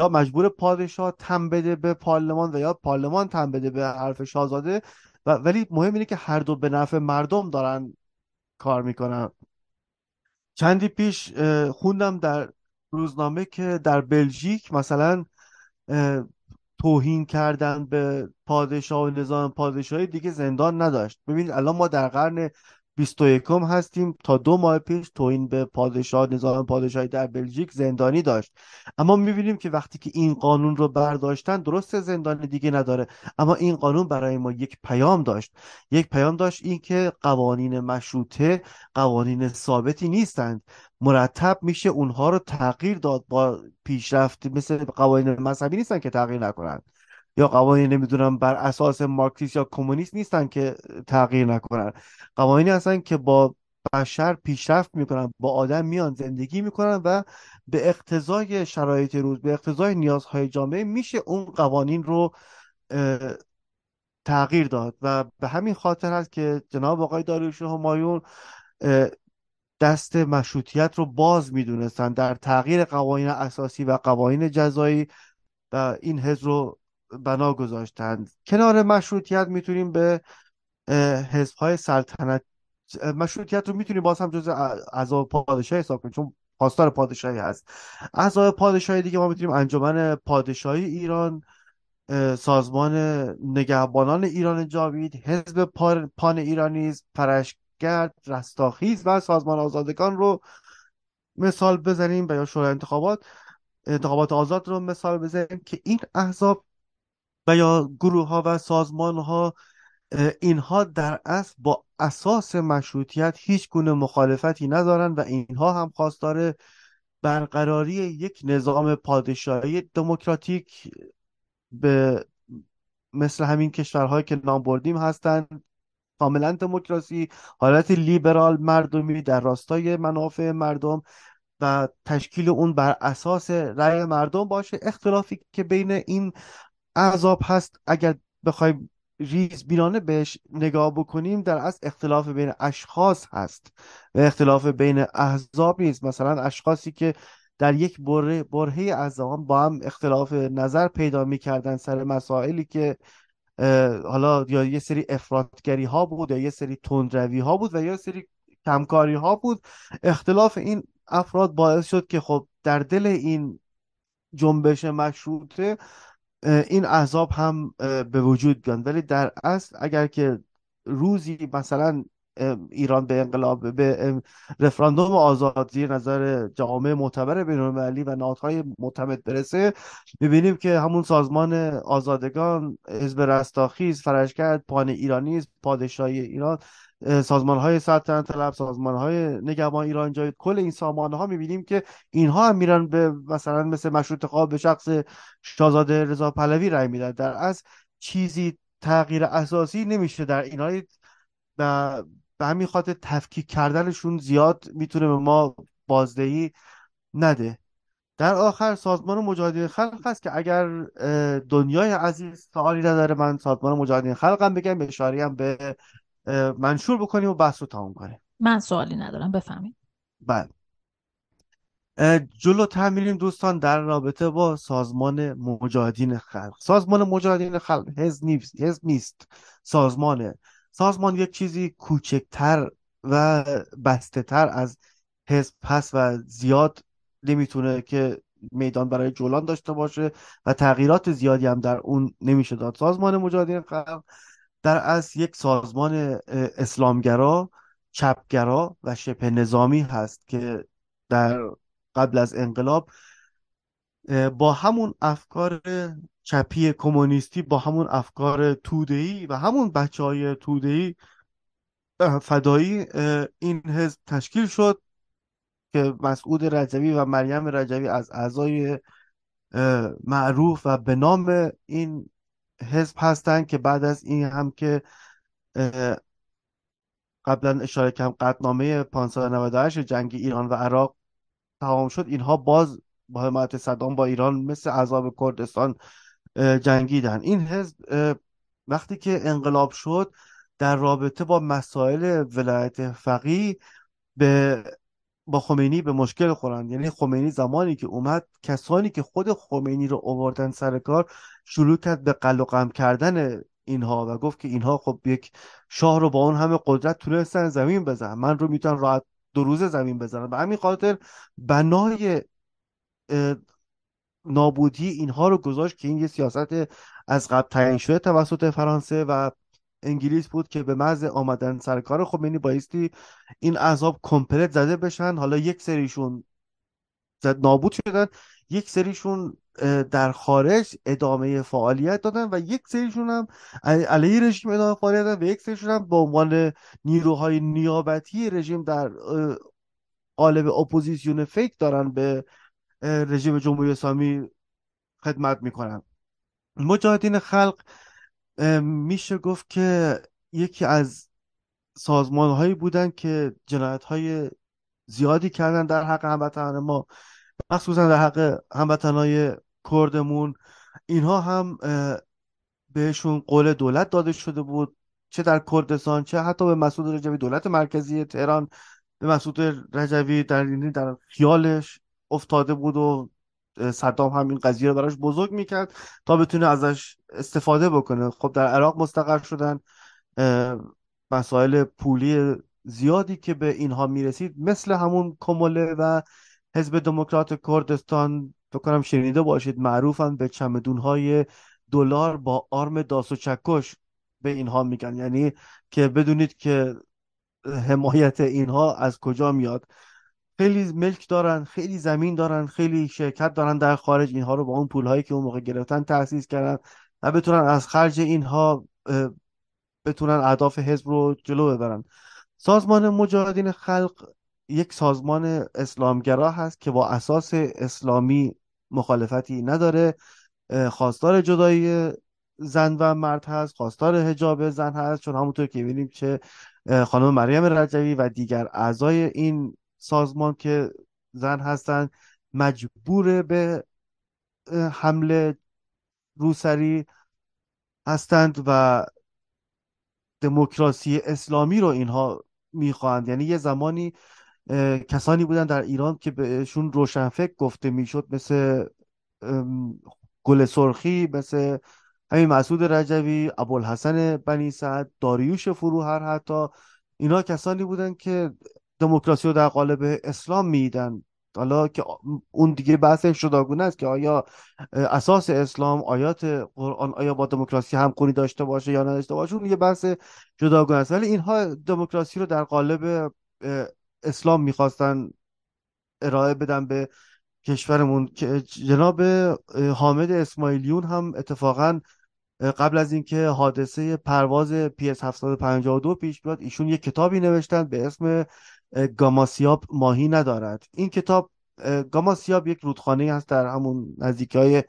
یا مجبور پادشاه تم بده به پارلمان و یا پارلمان تم بده به حرف شاهزاده و ولی مهم اینه که هر دو به نفع مردم دارن کار می‌کنن. چندی پیش خوندم در روزنامه که در بلژیک مثلا توهین کردن به پادشاه و نظام پادشاهی دیگه زندان نداشت. ببینید الان ما در قرن 21 هستیم. تا دو ماه پیش توهین به پادشاه نظام پادشاهی در بلژیک زندانی داشت. اما می‌بینیم که وقتی که این قانون رو برداشتن درست زندانی دیگه نداره. اما این قانون برای ما یک پیام داشت. یک پیام داشت این که قوانین مشروطه قوانین ثابتی نیستند. مرتب میشه اونها رو تغییر داد با پیشرفت مثل قوانین مذهبی نیستن که تغییر نکنند یا قوانین نمی‌دونم بر اساس مارکسیست یا کمونیست نیستن که تغییر نکنن. قوانینی هستن که با بشر پیشرفت می‌کنن با آدم میان زندگی می‌کنن و به اقتضای شرایط روز به اقتضای نیازهای جامعه میشه اون قوانین رو تغییر داد. و به همین خاطر هست که جناب آقای داریوش همایون دست مشروطیت رو باز می‌دونستن در تغییر قوانین اساسی و قوانین جزایی و این حزب رو بنا گذاشتند. کنار مشروطیت می‌تونیم به حزب های سلطنت مشروطیت رو می‌تونیم باز هم جز اعضای پادشاهی حساب کنیم چون پاسدار پادشاهی هست. اعضای پادشاهی دیگه ما می‌تونیم انجمن پادشاهی ایران سازمان نگهبانان ایران جاوید حزب پان ایرانیز پرشگرد رستاخیز و سازمان آزادگان رو مثال بزنیم یا شورای انتخابات انتخابات آزاد رو مثال بزنیم که این احزاب و یا گروه ها و سازمان ها اینها در اصل با اساس مشروطیت هیچ گونه مخالفتی ندارند و اینها هم خواستار برقراری یک نظام پادشاهی دموکراتیک به مثل همین کشورهایی که نام بردیم هستند. کاملا دموکراسی حالت لیبرال مردمی در راستای منافع مردم و تشکیل اون بر اساس رأی مردم باشه. اختلافی که بین این اعذاب هست اگر بخوایم ریز بینانه بهش نگاه بکنیم در از اختلاف بین اشخاص هست و اختلاف بین احزاب نیست. مثلا اشخاصی که در یک بره برهه از زمان با هم اختلاف نظر پیدا می‌کردن سر مسائلی که حالا یا یه سری افرادگری ها بود یا یه سری تندروی ها بود و یا سری کمکاری ها بود اختلاف این افراد باعث شد که خب در دل این جنبش مشروطه این احزاب هم به وجود بیان. ولی در اصل اگر که روزی مثلا ایران به انقلاب به رفراندوم آزاد زیر نظر جامعه معتبر بینالمللی و نهادهای معتمد برسه می‌بینیم که همون سازمان آزادگان حزب رستاخیز فرشکرد پان ایرانی پادشاهی ایران سازمان های سلطنت طلب سازمان های نگهبان ایران جای کل این سازمان ها می‌بینیم که اینها هم میرن به مثلا مثل مشروط خواب به شخص شاهزاده رضا پهلوی رای میدن. در از چیزی تغییر اساسی نمیشه در اینها به همین خاطر تفکیک کردنشون زیاد می‌تونه به ما بازدهی نده. در آخر سازمان مجاهدین خلق هست که اگر دنیای عزیز سوالی نداره من سازمان مجاهدین خلقم بگم اشاره هم به منشور بکنیم و بحث رو تمام کنیم. من سوالی ندارم بفهمید بله. جلو میریم دوستان در رابطه با سازمان مجاهدین خلق. سازمان مجاهدین خلق حزب نیست حزب نیست. سازمانه سازمان یک چیزی کوچکتر و بسته تر از حزب هست و زیاد نمی‌تونه که میدان برای جولان داشته باشه و تغییرات زیادی هم در اون نمیشه داد. سازمان مجاهدین خلق در اصل یک سازمان اسلامگرا چپگرا و شبه نظامی هست که در قبل از انقلاب با همون افکار چپی کمونیستی با همون افکار تودهی و همون بچه های تودهی فدایی این حزب تشکیل شد که مسعود رجوی و مریم رجوی از اعضای معروف و به نام این حزب هستند که بعد از این هم که قبلا اشاره کردم قطنامه 598 جنگ ایران و عراق تمام شد اینها باز با حمایت صدام با ایران مثل عذاب کردستان جنگیدن. این حزب وقتی که انقلاب شد در رابطه با مسائل ولایت فقیه به با خمینی به مشکل خورند یعنی خمینی زمانی که اومد کسانی که خود خمینی رو آوردن سر کار شروع کرد به قل و کردن اینها و گفت که اینها خب یک شاه رو با اون همه قدرت تونستن زمین بزن من رو می‌تونن راحت دو روزه زمین بزنن به همین خاطر بنای نابودی اینها رو گذاشت که این یه سیاست از قبل تعیین شده توسط فرانسه و انگلیس بود که به محض آمدن سرکار خمینی بایستی این اعضاب کمپلت زده بشن. حالا یک سریشون نابود شدن. یک سریشون در خارج ادامه فعالیت دادن و یک سریشون هم علیه رژیم ادامه فعالیت دادن و یک سریشون هم به عنوان نیروهای نیابتی رژیم در قالب اپوزیسیون fake دارن به رژیم جمهوری اسلامی خدمت می‌کنن. مجاهدین خلق میشه گفت که یکی از سازمان هایی بودن که جنایت های زیادی کردن در حق هموطنان ما مخصوصا در حق هم‌وطن‌های کردمون. اینها هم بهشون قول دولت داده شده بود چه در کردستان چه حتی به مسعود رجوی دولت مرکزی تهران به مسعود رجوی در در خیالش افتاده بود و صدام هم این قضیه رو براش بزرگ می‌کرد تا بتونه ازش استفاده بکنه. خب در عراق مستقر شدن مسائل پولی زیادی که به اینها می‌رسید مثل همون کموله و حزب دموکرات کردستان فکر کنم شنیده باشید معروفن به چمدونهای دلار با آرم داس و چکش به اینها میگن. یعنی که بدونید که حمایت اینها از کجا میاد. خیلی ملک دارن خیلی زمین دارن خیلی شرکت دارن در خارج. اینها رو با اون پول هایی که اون موقع گرفتن تأسیس کردن و بتونن از خرج اینها بتونن اهداف حزب رو جلو ببرن. سازمان مجاهدین خلق یک سازمان اسلامگرا هست که با اساس اسلامی مخالفتی نداره. خواستار جدایی زن و مرد هست خواستار حجاب زن هست. چون همونطور که ببینیم چه خانم مریم رجوی و دیگر اعضای این سازمان که زن هستند مجبور به حمله روسری هستند و دموکراسی اسلامی رو اینها می‌خواهند. یعنی یه زمانی کسانی بودن در ایران که بهشون روشنفکر گفته می‌شد مثل گل سرخی مثل همین مسعود رجوی ابوالحسن بنی سعد داریوش فروهر حتی اینا کسانی بودن که دموکراسی رو در قالب اسلام میدن. حالا که اون دیگه بحث جداگونه است که آیا اساس اسلام آیات قرآن آیا با دموکراسی همخونی داشته باشه یا نداشته باشه اون یه بحث جداگونه است. ولی اینها دموکراسی رو در قالب اسلام می‌خواستن ارائه بدن به کشورمون که جناب حامد اسماعیلیون هم اتفاقا قبل از اینکه حادثه پرواز PS 752 پیش بیاد ایشون یک کتابی نوشتن به اسم گاماسیاب ماهی ندارد. این کتاب گاماسیاب یک رودخانه هست در همون نزدیکی های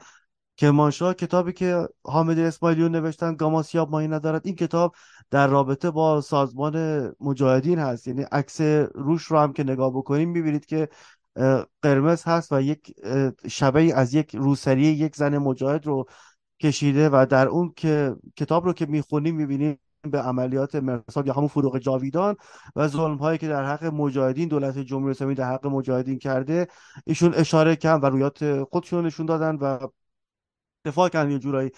کرمانشاه. کتابی که حامد اسماعیلیون نوشتن گاماسیاب ماهی ندارد. این کتاب در رابطه با سازمان مجاهدین هست. یعنی عکس روش رو هم که نگاه بکنیم می‌بینید که قرمز هست و یک شبه از یک روسری یک زن مجاهد رو کشیده و در اون که کتاب رو که می‌خونیم می‌بینیم به عملیات مرساد یا همون فروغ جاویدان و ظلم هایی که در حق مجاهدین دولت جمهوری اسلامی در حق مجاهدین کرده ایشون اشاره کردن و رویات خودشون نشون دادن و دفاع کردن یه جورایی.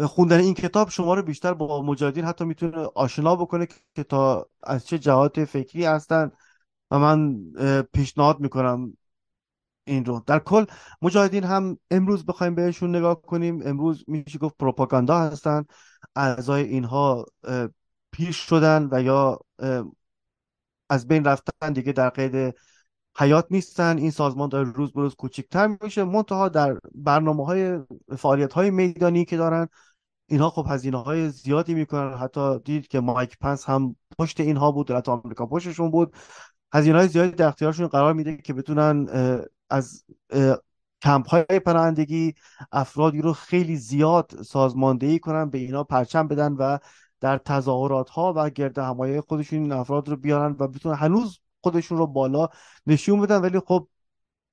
خوندن این کتاب شما رو بیشتر با مجاهدین حتی می‌تونه آشنا بکنه که تا از چه جهات فکری هستن و من پیشنهاد می‌کنم این رو. در کل مجاهدین هم امروز بخوایم بهشون نگاه کنیم. امروز میشه گفت پروپاگاندا هستن. اعضای اینها پیش شدن و یا از بین رفتن دیگه در قید حیات نیستن. این سازمان داره روز به روز کوچکتر میشه. منتها در برنامه های فعالیت های میدانی که دارن اینها خب هزینه های زیادی می‌کنن. حتی دید که مایک پنس هم پشت اینها بود دولت آمریکا پشتشون بود. هزینه های زیادی در اختیارشون قرار میده که بتونن از کمپ های پناهندگی افرادی رو خیلی زیاد سازماندهی کنن به اینا پرچم بدن و در تظاهرات ها و گرد همایی خودشون این افراد رو بیارن و بتونن هنوز خودشون رو بالا نشون بدن. ولی خب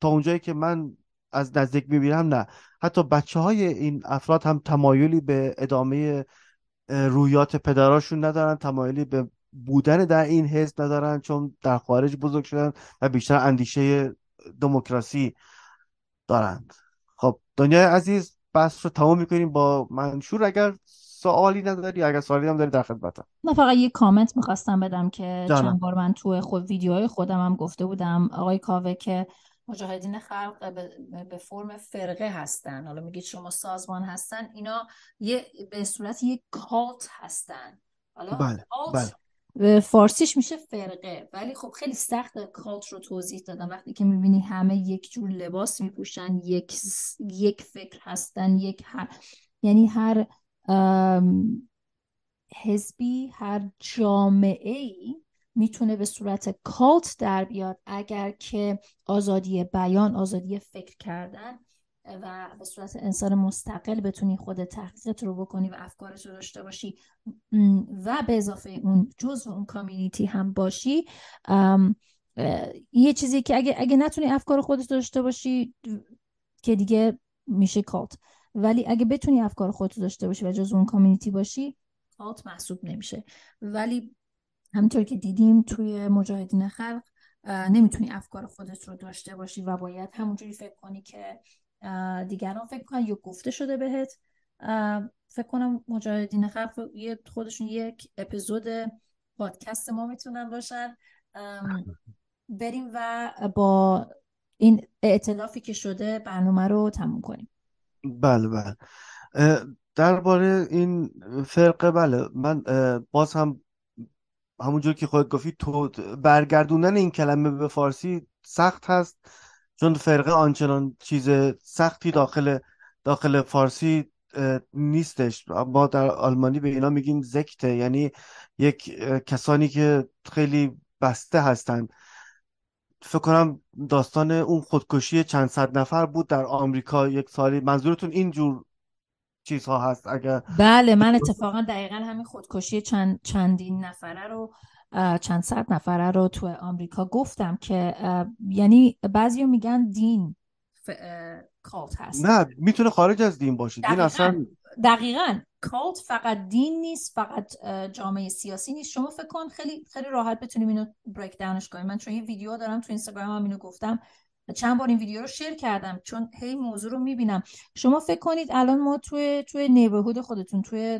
تا اونجایی که من از نزدیک می‌بینم نه. حتی بچه های این افراد هم تمایلی به ادامه رویات پدراشون ندارن تمایلی به بودن در این حزب ندارن چون در خارج بزرگ شدن و بیشتر اندیشه دموکراسی دارند. خب دنیای عزیز بحث رو تمام می‌کنیم. با منشور اگر سوالی نداری اگر سوالی هم داری در خدمتم. من فقط یه کامنت می‌خواستم بدم که چند بار من تو خود ویدیوهای خودم هم گفته بودم. آقای کاوه که مجاهدین خلق به فرم فرقه هستن. حالا میگید شما سازمان هستن. اینا یه به صورت یک کالت هستن. حالا بله. بله. فارسیش میشه فرقه. ولی خب خیلی سخت کالت رو توضیح دادم. وقتی که می‌بینی همه یک جور لباس میپوشن یک یک فکر هستن یک هر یعنی هر حزبی هر جامعه ای می‌تونه به صورت کالت در بیاد. اگر که آزادی بیان آزادی فکر کردن و به صورت انسان مستقل بتونی خود تحقیقت رو بکنی و افکارت رو داشته باشی و به اضافه اون جزء اون کامیونیتی هم باشی یه چیزی که اگه, اگه نتونی افکار خودت داشته باشی که دیگه میشه کالت ولی اگه بتونی افکار خودت داشته باشی و جزء اون کامیونیتی باشی کالت محسوب نمیشه. ولی همینطور که دیدیم توی مجاهدین خلق نمی‌تونی افکار خودت رو داشته باشی و باید همونجوری فکر کنی که دیگران فکر کنن یا گفته شده بهت. فکر کنم مجاهدین خلق یه خودشون یک اپیزود پادکست ما می‌تونن باشن. بریم و با این اعتلافی که شده برنامه رو تموم کنیم. بله بله. درباره این فرقه بله. من باز هم همونجور که خود گفتی تو برگردوندن این کلمه به فارسی سخت هست. چون فرقه آنچنان چیز سختی داخل داخل فارسی نیستش. ما در آلمانی به اینا میگیم زکته یعنی یک کسانی که خیلی بسته هستند. فکر کنم داستان اون خودکشی چند صد نفر بود در آمریکا. یک سالی منظورتون اینجور چیزها هست؟ اگر بله من اتفاقا دقیقا همین خودکشی چند چندین نفره رو چند صد نفره رو تو آمریکا گفتم که یعنی بعضی میگن دین کالت هست. نه می‌تونه خارج از دین باشه. دین اصلا دقیقا. کالت فقط دین نیست فقط جامعه سیاسی نیست. شما فکر کن خیلی خیلی راحت بتونیم اینو بریک داونش کنیم. من چون یه ویدیو دارم تو اینستاگرام هم اینو گفتم چند بار این ویدیو رو شیر کردم چون هی موضوع رو می‌بینم. شما فکر کنید الان ما توی توی نیبرهود خودتون توی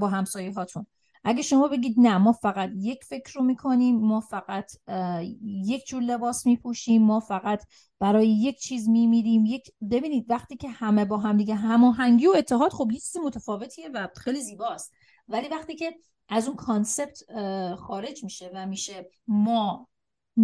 با همسایه هاتون اگه شما بگید نه ما فقط یک فکر رو می‌کنیم ما فقط یک جور لباس میپوشیم ما فقط برای یک چیز میمیریم یک ببینید وقتی که همه با هم دیگه هماهنگی و اتحاد خب یه متفاوتیه و خیلی زیباست. ولی وقتی که از اون کانسپت خارج میشه و میشه ما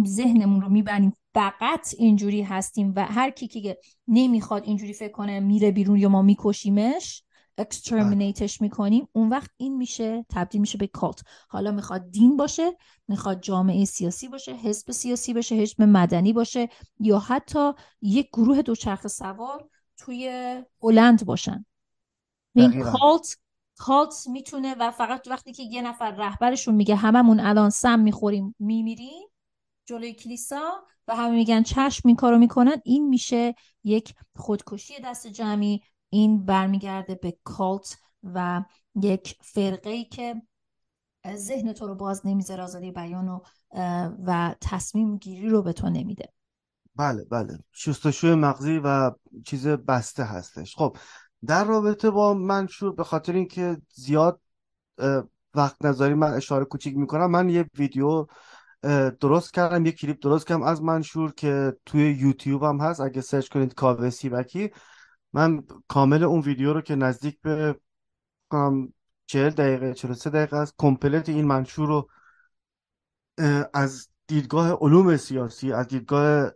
ذهنمون رو می‌بریم فقط اینجوری هستیم و هر کی که نمی‌خواد اینجوری فکر کنه میره بیرون یا ما میکشیمش exterminate ش می‌کنیم. اون وقت این میشه تبدیل میشه به cult. حالا می‌خواد دین باشه می‌خواد جامعه سیاسی باشه حزب سیاسی باشه حزب مدنی باشه یا حتی یک گروه دوچرخه سوار توی هلند باشن. این cult cult می‌تونه و فقط وقتی که یه نفر رهبرشون میگه هممون الان سم می‌خوریم میمیریم جلوی کلیسا و همه میگن چشم این کارو می‌کنن این میشه یک خودکشی دست جمعی این برمیگرده به کالت و یک فرقه ای که ذهن تو رو باز نمی‌ذاره آزادی بیان و, و تصمیم گیری رو به تو نمیده. بله بله. شستشوی مغزی و چیز بسته هستش. خب در رابطه با منشور به خاطر اینکه زیاد وقت نظری من اشاره کوچیک می‌کنم من یه ویدیو درست کردم یه کلیپ درست کردم از منشور که توی یوتیوب هم هست. اگه سرچ کنید کاوه سیبکی من کامل اون ویدیو رو که نزدیک به چهل دقیقه سه دقیقه است کمپلت این منشور رو از دیدگاه علوم سیاسی از دیدگاه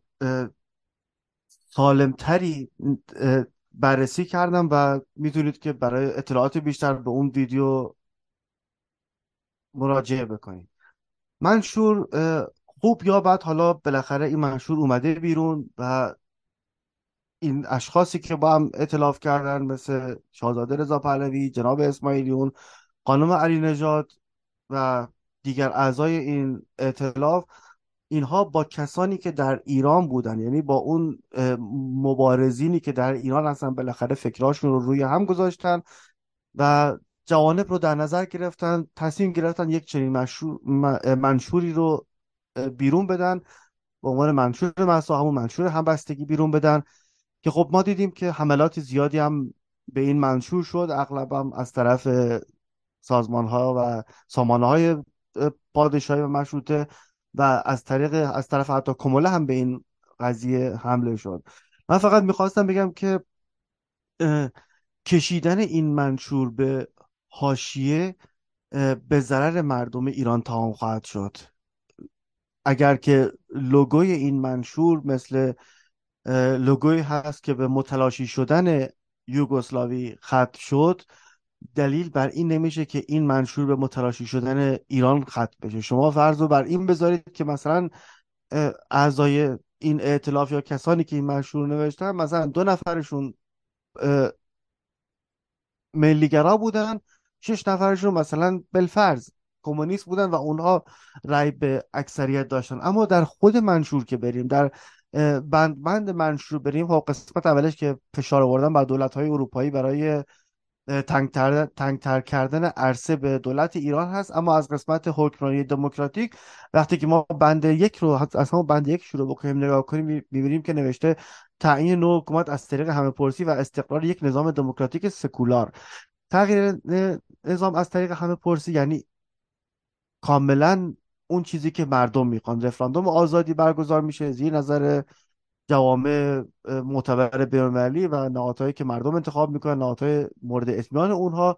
سالمتری بررسی کردم و می‌تونید که برای اطلاعات بیشتر به اون ویدیو مراجعه بکنید. منشور خوب یا بعد حالا بالاخره این منشور اومده بیرون و این اشخاصی که با هم اطلاف کردن مثل شاهزاده رضا پهلوی جناب اسماعیلیون خانم علی نژاد و دیگر اعضای این اطلاف اینها با کسانی که در ایران بودن یعنی با اون مبارزینی که در ایران هستن بالاخره فکراشون رو روی هم گذاشتن و جوانب رو در نظر گرفتن تصمیم گرفتن یک چنین منشوری رو بیرون بدن به عنوان منشور مسا همون منشور همبستگی بیرون بدن. که خب ما دیدیم که حملات زیادی هم به این منشور شد. اغلب هم از طرف سازمان ها و سامانه های پادشاهی و مشروطه و از طریق از طرف حتی کموله هم به این قضیه حمله شد. من فقط می‌خواستم بگم که کشیدن این منشور به حاشیه به ضرر مردم ایران تمام خواهد شد. اگر که لوگوی این منشور مثل لوگوی هست که به متلاشی شدن یوگسلاوی ختم شد. دلیل بر این نمیشه که این منشور به متلاشی شدن ایران ختم بشه. شما فرض رو بر این بذارید که مثلا اعضای این ائتلاف یا کسانی که این منشور نوشتن مثلا دو نفرشون ملیگرا بودن شش نفرشون مثلا بالفرض کمونیست بودن و اونها رأی به اکثریت داشتن. اما در خود منشور که بریم در بند بند منشور بریم. خب قسمت اولش که فشار آوردن بر دولت های اروپایی برای تنگتر تر کردن عرصه به دولت ایران هست. اما از قسمت حکمرانی دموکراتیک وقتی که ما بند یک رو از همون بند یک شروع بکنیم نگاه کنیم می‌بینیم که نوشته تعیین نوع حکومت از طریق همه پرسی و استقرار یک نظام دموکراتیک سکولار. تغییر نظام از طریق همه پرسی یعنی کاملا اون چیزی که مردم می‌خوان. رفراندوم آزادی برگزار میشه زیر نظر جوامع معتبر بینالمللی و نهادهایی که مردم انتخاب می‌کنن نهادهای مورد اطمینان اونها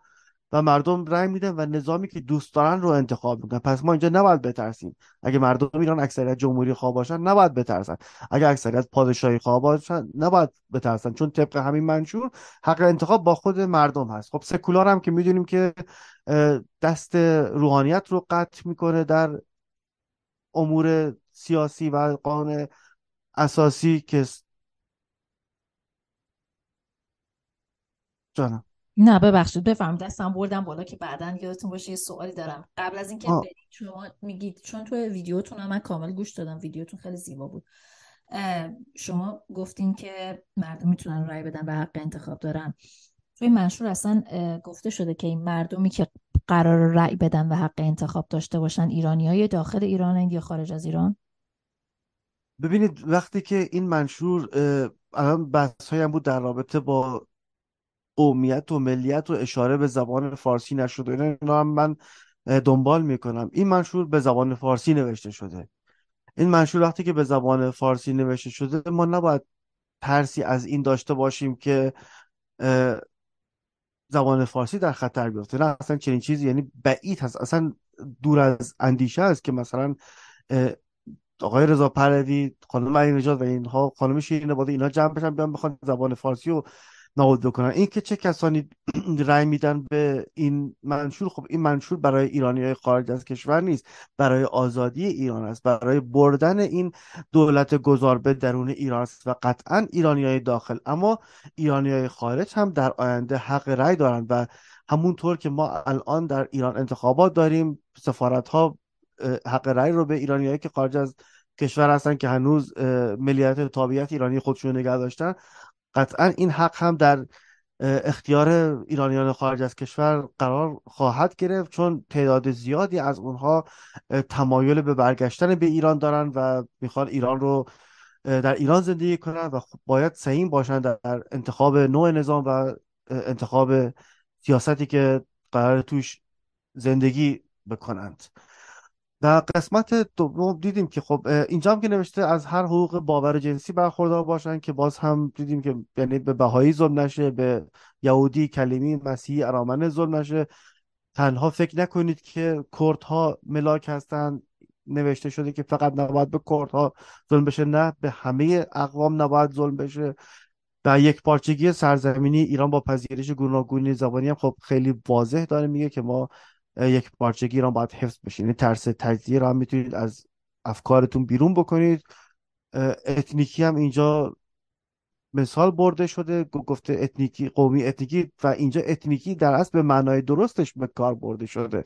و مردم رأی میدن و نظامی که دوست دارن رو انتخاب می‌کنن. پس ما اینجا نباید بترسیم. اگه مردم ایران اکثریت جمهوری خواه باشن نباید بترسن. اگه اکثریت پادشاهی خواه باشن نباید بترسن. چون طبق همین منشور حق انتخاب با خود مردم هست. خب سکولار هم که می‌دونیم که دست روحانیت رو قطع می‌کنه در امور سیاسی و قانون اساسی که جانم. نه ببخشید بفهم دستم بردم بالا که بعدا یادتون باشه یه سوالی دارم. قبل از اینکه برید شما میگید چون تو ویدیوتون من کامل گوش دادم ویدیوتون خیلی زیبا بود. شما گفتین که مردم می‌تونن رای بدن و حق انتخاب دارن. توی منشور اصلا گفته شده که این مردمی که قرار رأی بدن و حق انتخاب داشته باشن ایرانی های داخل ایران یا خارج از ایران؟ ببینید وقتی که این منشور الان بحث هم بود در رابطه با قومیت و ملیت و اشاره به زبان فارسی نشد اینا هم من دنبال می‌کنم. این منشور به زبان فارسی نوشته شده. این منشور وقتی که به زبان فارسی نوشته شده ما نباید ترسی از این داشته باشیم که زبان فارسی در خطر بیفته. نه اصلا چنین چیزی یعنی بعید هست. اصلا دور از اندیشه است که مثلا آقای رضا پهلوی خانم علی نجات و اینها خانم شیرین بادی اینا جمع بشن بیان بخوان زبان فارسی رو نابود بکنن. این که چه کسانی رأی میدن به این منشور خب این منشور برای ایرانی های خارج از کشور نیست. برای آزادی ایران است. برای بردن این دولت گذار به درون ایران است و قطعا ایرانی های داخل. اما ایرانی های خارج هم در آینده حق رأی دارند و همونطور که ما الان در ایران انتخابات داریم سفارت ها حق رأی رو به ایرانیایی که خارج از کشور هستن که هنوز ملیت تابعیت ایرانی خودشون نگه داشتن قطعا این حق هم در اختیار ایرانیان خارج از کشور قرار خواهد گرفت چون تعداد زیادی از اونها تمایل به برگشتن به ایران دارن و می‌خوان ایران رو در ایران زندگی کنن و خب باید سعیم باشن در انتخاب نوع نظام و انتخاب سیاستی که قرار توش زندگی بکنند. در قسمت دوم دیدیم که خب اینجا هم که نوشته از هر حقوق باور جنسی برخوردار باشن که باز هم دیدیم که یعنی به بهایی ظلم نشه به یهودی کلیمی مسیحی ارامنه ظلم نشه. تنها فکر نکنید که کردها ملاک هستن نوشته شده که فقط نباید به کردها ظلم بشه نه به همه اقوام نباید ظلم بشه. و یک پارچگی سرزمینی ایران با پذیرش گوناگونی زبانی هم خب خیلی واضح داره میگه که ما یک پارچگی را باید حفظ بشه یعنی ترس تجزیه را می‌تونید از افکارتون بیرون بکنید. ethnicی هم اینجا مثال برده شده. گفته ethnicی قومی ethnicی و اینجا ethnicی در اصل به معنای درستش به کار برده شده.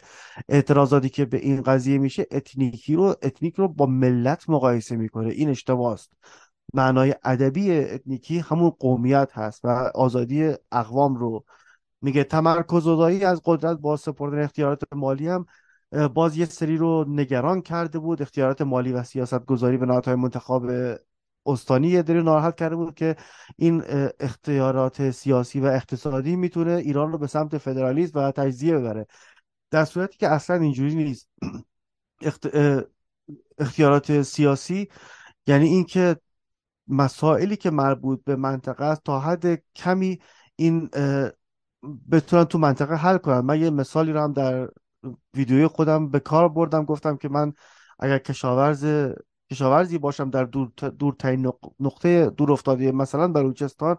اعتراضاتی که به این قضیه میشه اتنیکی رو ethnic رو با ملت مقایسه می‌کنه. این اشتباه است معنای ادبی اتنیکی همون قومیت هست و آزادی اقوام رو میگه تمرکز زدایی از قدرت با سپردن اختیارات مالی هم باز یه سری رو نگران کرده بود. اختیارات مالی و سیاست گذاری به نهادهای منتخب استانی یه دری ناراحت کرده بود که این اختیارات سیاسی و اقتصادی می‌تونه ایران رو به سمت فدرالیسم و تجزیه ببره. در صورتی که اصلا اینجوری نیست. اختیارات سیاسی یعنی اینکه مسائلی که مربوط به منطقه است تا حد کمی این بتونن تو منطقه حل کنن. من یه مثالی رو هم در ویدیوی خودم به کار بردم. گفتم که من اگر کشاورز کشاورزی باشم در دور دورترین نقطه دور افتاده مثلا بلوچستان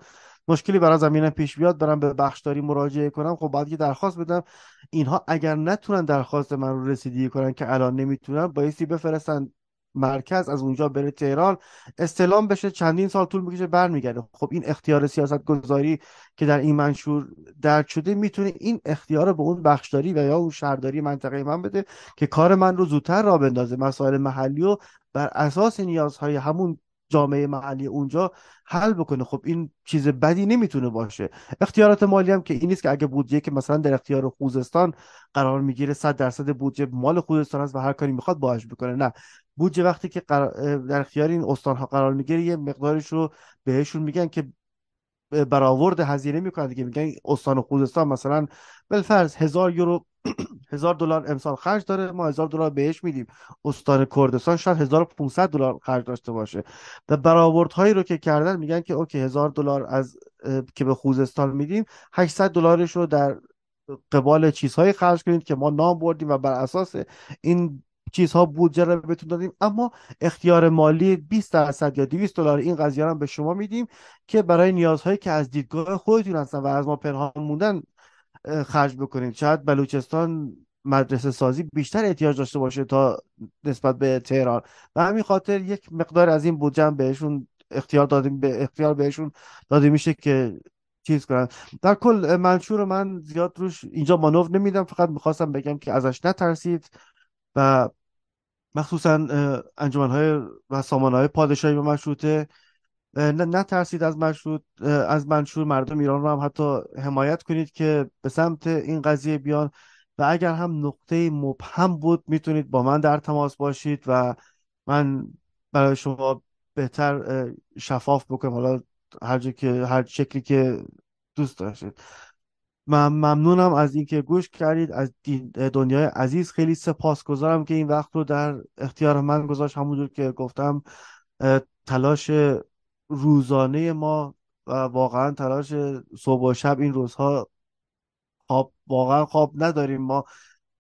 مشکلی برای زمینم پیش بیاد برم به بخشداری مراجعه کنم. خب باید یه درخواست بدم. اینها اگر نتونن درخواست من رو رسیدگی کنن که الان نمی‌تونن بایستی بفرستن مرکز از اونجا بره تهران استلام بشه چندین سال طول می‌کشه برمیگرده. خب این اختیار سیاست گذاری که در این منشور درد شده می‌تونه این اختیار به اون بخشداری و یا اون شهرداری منطقه من بده که کار من رو زودتر را بندازه. مسائل محلی و بر اساس نیازهای همون جامعه محلی اونجا حل بکنه. خب این چیز بدی نمی‌تونه باشه. اختیارات مالی هم که این نیست که اگه بودجه که مثلا در اختیار خوزستان قرار می‌گیره 100 درصد بودجه مال خوزستان است و هر کاری می‌خواد باهاش بکنه. نه. بودجه وقتی که در اختیار این استان ها قرار می‌گیره یه مقدارش رو بهشون میگن که برآورد هزینه می‌کنن دیگه. میگن استان خوزستان مثلا بالفرض هزار یورو هزار دلار امسال خرج داره. ما هزار دلار بهش میدیم. استان کردستان شاید 1500 دلار خرج داشته باشه. و برآوردهایی رو که کردن میگن که اوکی هزار دلار از که به خوزستان میدیم 800 دلارش رو در قبال چیزهایی خرج کنید که ما نام بردیم و بر اساس این چیزها بودجه رو بهتون دادیم. اما اختیار مالی 20 درصد یا 200 دلار این قضیه رو به شما میدیم که برای نیازهایی که از دیدگاه خودتون هستن و از ما پنهان موندن خرج بکنید. شاید بلوچستان مدرسه سازی بیشتر احتیاج داشته باشه تا نسبت به تهران. و همین خاطر یک مقدار از این بودجه بهشون اختیار دادیم به اختیار بهشون داده میشه که چیز کنن. در کل منشور من زیاد روش اینجا مانور نمیدم فقط می‌خواستم بگم که ازش نترسید و مخصوصا انجمنهای و های پادشاهی و مشروطه ترسید از مشروط از منشور مردم ایران رو هم حتی حمایت کنید که به سمت این قضیه بیان. و اگر هم نقطه مبهم بود می‌تونید با من در تماس باشید و من برای شما بهتر شفاف بکنم. حالا هر که هر شکلی که دوست داشتید. من ممنونم از اینکه گوش کردید. از دنیای عزیز خیلی سپاسگزارم که این وقت رو در اختیار من گذاشت. همونجور که گفتم تلاش روزانه ما و واقعا تلاش صبح و شب این روزها خواب واقعا خواب نداریم ما.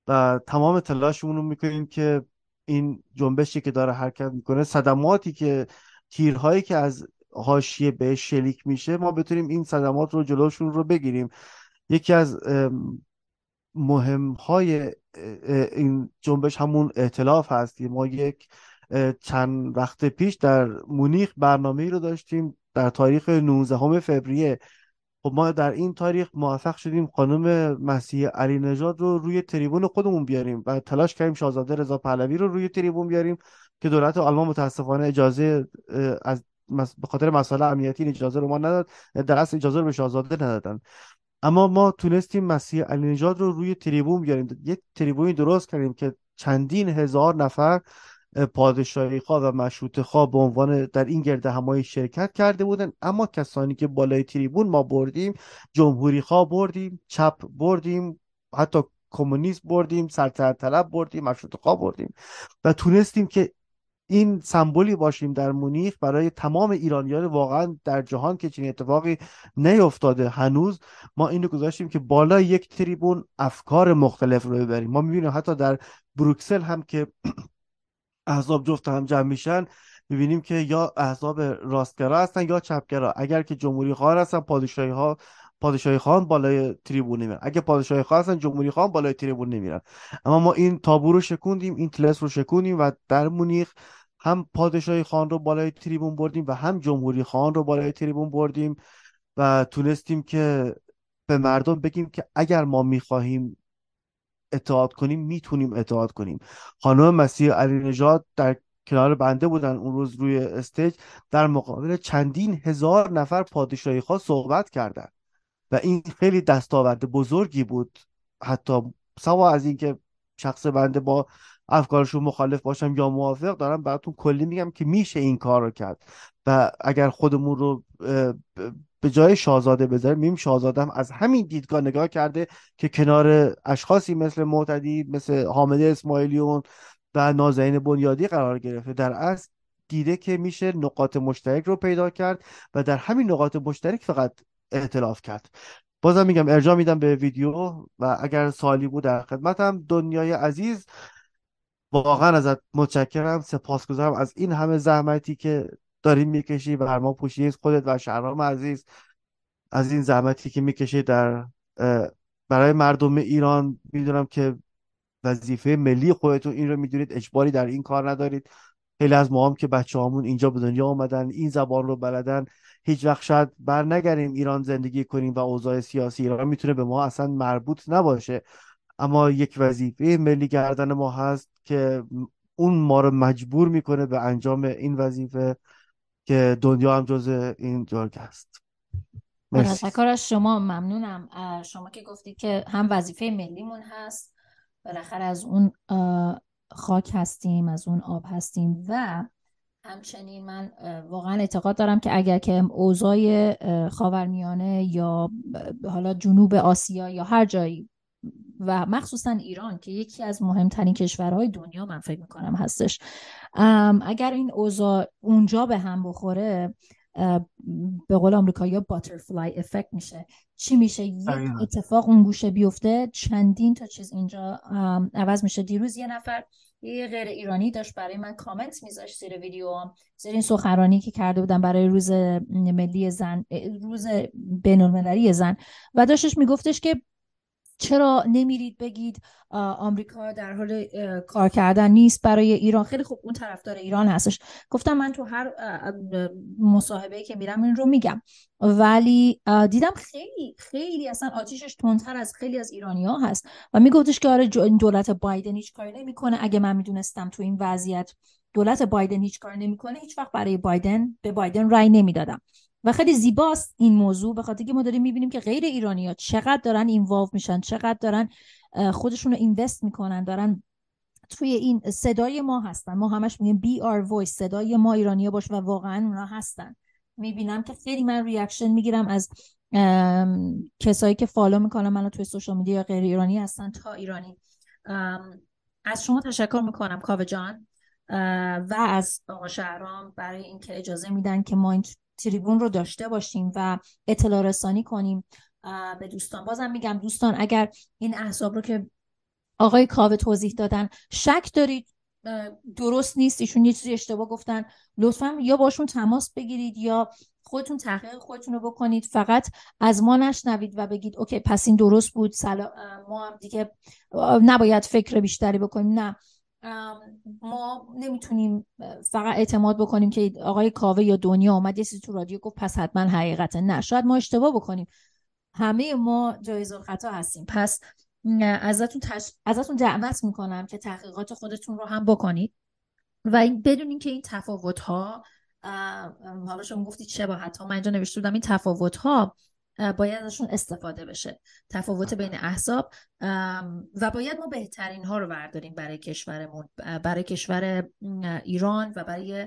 و تمام تلاشمون رو می‌کنیم که این جنبشی که داره حرکت می‌کنه صدماتی که تیرهایی که از حاشیه به شلیک میشه ما بتونیم این صدمات رو جلوشون رو بگیریم. یکی از مهم های این جنبش همون اعتلاف هست ما یک چند وقت پیش در مونیخ برنامه رو داشتیم در تاریخ 19 فوریه. خب ما در این تاریخ موفق شدیم خانم مسیح علی نژاد رو روی تریبون خودمون بیاریم و تلاش کردیم شاهزاده رضا پهلوی رو روی تریبون بیاریم که دولت آلمان متاسفانه اجازه از به خاطر مسائل امنیتی اجازه رو ما نداد در اصل اجازه رو به شاهزاده ندادن. اما ما تونستیم مسیح علی نژاد رو روی تریبون بیاریم. یک تریبونی درست کردیم که چندین هزار نفر پادشاهی خواه و مشروط خواه به عنوان در این گرد همایی شرکت کرده بودن. اما کسانی که بالای تریبون ما بردیم جمهوری خواه بردیم چپ بردیم حتی کمونیست بردیم سرتر طلب بردیم مشروط خواه بردیم. و تونستیم که این سمبولی باشیم در مونیخ برای تمام ایرانیان واقعا در جهان که چنین اتفاقی نیفتاده. هنوز ما اینو گذاشتیم که بالا یک تریبون افکار مختلف رو ببریم. ما می‌بینیم حتی در بروکسل هم که احزاب جفت هم جمع میشن می‌بینیم که یا احزاب راستگرا هستن یا چپگرا. اگر که جمهوری خواهر هستن پادشاهی ها پادشاهی خان بالای تریبون نمیرن. اگه پادشاهی خان هستن جمهوری خان بالای تریبون نمیرن. اما ما این تابو رو شکوندیم این تلس رو شکوندیم و در مونیخ هم پادشاهی خان رو بالای تریبون بردیم و هم جمهوری خان رو بالای تریبون بردیم و تونستیم که به مردم بگیم که اگر ما می‌خواهیم اطاعت کنیم می‌تونیم اطاعت کنیم. خانم مسیح علی نژاد در کنار بنده بودن اون روز روی استیج در مقابل چندین هزار نفر پادشاهی خواه صحبت کردن و این خیلی دستاورد بزرگی بود. حتی سوا از اینکه شخص بنده با افکارشون مخالف باشم یا موافق دارم براتون کلی میگم که میشه این کار رو کرد. و اگر خودمون رو به جای شاهزاده بذاریم میم شاهزاده هم از همین دیدگاه نگاه کرده که کنار اشخاصی مثل معتدی مثل حامد اسماعیلیون و نازنین بنیادی قرار گرفته. در اصل دیده که میشه نقاط مشترک رو پیدا کرد و در همین نقاط مشترک فقط اعتلاف کرد. بازم میگم ارجاع میدم به ویدیو و اگر سوالی بود در خدمتم. دنیای عزیز واقعا ازت متشکرم سپاسگزارم. از این همه زحمتی که داری می‌کشی بر ما پوشی خودت و شهرام عزیز از این زحمتی که می‌کشی در برای مردم ایران می‌دونم که وظیفه ملی خودتون این رو می‌دونید اجباری در این کار ندارید. خیلی از ما هم که بچه همون اینجا به دنیا آمدن این زبان رو بلدن هیچ وقت شاید بر نگریم ایران زندگی کنیم و اوضاع سیاسی ایران می‌تونه به ما اصلا مربوط نباشه. اما یک وظیفه ملی گردن ما هست که اون ما رو مجبور می‌کنه به انجام این وظیفه که دنیا هم جز این جرگ است تشکر از شما ممنونم. شما که گفتی که هم وظیفه ملیمون هست بالاخره از اون خاک هستیم از اون آب هستیم و همچنین من واقعا اعتقاد دارم که اگر که اوضاع خاورمیانه یا حالا جنوب آسیا یا هر جایی و مخصوصا ایران که یکی از مهمترین کشورهای دنیا من فکر می‌کنم هستش. اگر این اوضاع اونجا به هم بخوره به قول آمریکا یا باترفلای افکت میشه. چی میشه؟ یک اتفاق اون گوشه بیفته چندین تا چیز اینجا عوض میشه. دیروز یه نفر یه غیر ایرانی داشت برای من کامنت میذاشت زیر ویدیو زیر این سخنرانی که کرده بودم برای روز ملی زن روز بین زن. و داشتش میگفتش که چرا نمیرید بگید آمریکا در حال کار کردن نیست برای ایران؟ خیلی خوب اون طرفدار ایران هستش. گفتم من تو هر مصاحبه که میرم این رو میگم. ولی دیدم خیلی خیلی اصلا آتیشش تندتر از خیلی از ایرانی ها هست. و میگفتش که آره دولت بایدن هیچ کاری نمی‌کنه. اگه من می‌دونستم تو این وضعیت دولت بایدن هیچ کار نمی‌کنه هیچ وقت برای بایدن به بایدن رای نمی‌دادم. و خیلی زیباست این موضوع به خاطر که ما داریم می‌بینیم که غیر ایرانی ها چقدر دارن اینوالو میشن چقدر دارن خودشون رو invest می‌کنن دارن توی این صدای ما هستن. ما همش میگیم be our voice صدای ما ایرانی باش و واقعا اونا هستن. می‌بینم که خیلی من reaction می‌گیرم از کسایی که follow می‌کنم منو توی social media یا غیر ایرانی هستن تا ایرانی. از شما تشکر می‌کنم کاوه جان. و از آقا شهرام برای اینکه اجازه میدن که ما این تریبون رو داشته باشیم و اطلاع رسانی کنیم به دوستان. بازم میگم دوستان اگر این احساب رو که آقای کاوه توضیح دادن شک دارید درست نیست ایشون یه چیزی اشتباه گفتن لطفا یا باشون تماس بگیرید یا خودتون تحقیق خودتون رو بکنید. فقط از ما نشنوید و بگید اوکی پس این درست بود سلا... ما هم دیگه نباید فکر بیشتری بکنیم. نه. ما نمی‌تونیم فقط اعتماد بکنیم که آقای کاوه یا دنیا آمد یه تو رادیو گفت پس حتما حقیقته نه. شاید ما اشتباه بکنیم. همه ما جایز خطا هستیم. پس ازتون, تش... ازتون دعوت می‌کنم که تحقیقات خودتون رو هم بکنید. و بدونین که این تفاوت ها حالا شما گفتید شباهت ها من اینجا نوشته بودم این تفاوت ها باید ازشون استفاده بشه. تفاوت بین احزاب. و باید ما بهترین ها رو برداریم برای کشورمون. برای کشور ایران و برای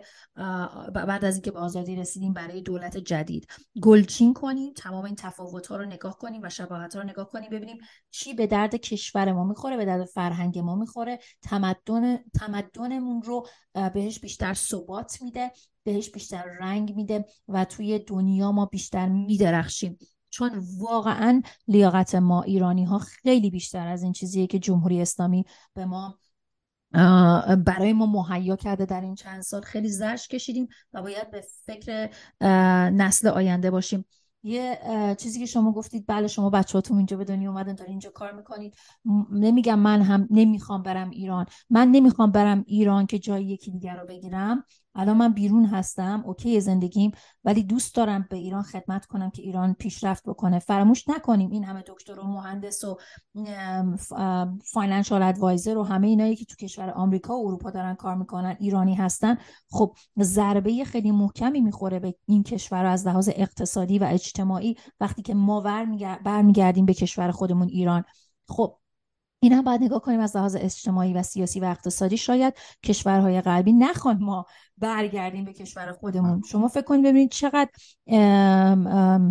بعد از اینکه به آزادی رسیدیم برای دولت جدید. گلچین کنیم تمام این تفاوت ها رو نگاه کنیم و شباهت ها رو نگاه کنیم ببینیم چی به درد کشور ما می‌خوره به درد فرهنگ ما می‌خوره. تمدن تمدنمون رو بهش بیشتر ثبات میده بهش بیشتر رنگ میده و توی دنیا ما بیشتر میدرخشیم. چون واقعا لیاقت ما ایرانی ها خیلی بیشتر از این چیزیه که جمهوری اسلامی به ما برای ما مهیا کرده در این چند سال. خیلی زرش کشیدیم و باید به فکر نسل آینده باشیم. یه چیزی که شما گفتید بله شما بچهاتون اینجا به دنیا اومدن دارین اینجا کار می‌کنید. نمیگم من هم نمی‌خوام برم ایران. من نمی‌خوام برم ایران که جای یکی دیگر رو بگیرم. الان من بیرون هستم اوکی زندگیم ولی دوست دارم به ایران خدمت کنم که ایران پیشرفت بکنه. فراموش نکنیم این همه دکتر و مهندس و فاینانشال ادوایزر و همه اینایی که تو کشور آمریکا و اروپا دارن کار می‌کنن ایرانی هستن. خب ضربه خیلی محکمی می‌خوره به این کشور از لحاظ اقتصادی و اجتماعی وقتی که ما برمیگردیم به کشور خودمون ایران. خب این هم باید نگاه کنیم از لحاظ اجتماعی و سیاسی و اقتصادی شاید کشورهای غربی نخوان ما برگردیم به کشور خودمون. شما فکر کنید ببینید چقدر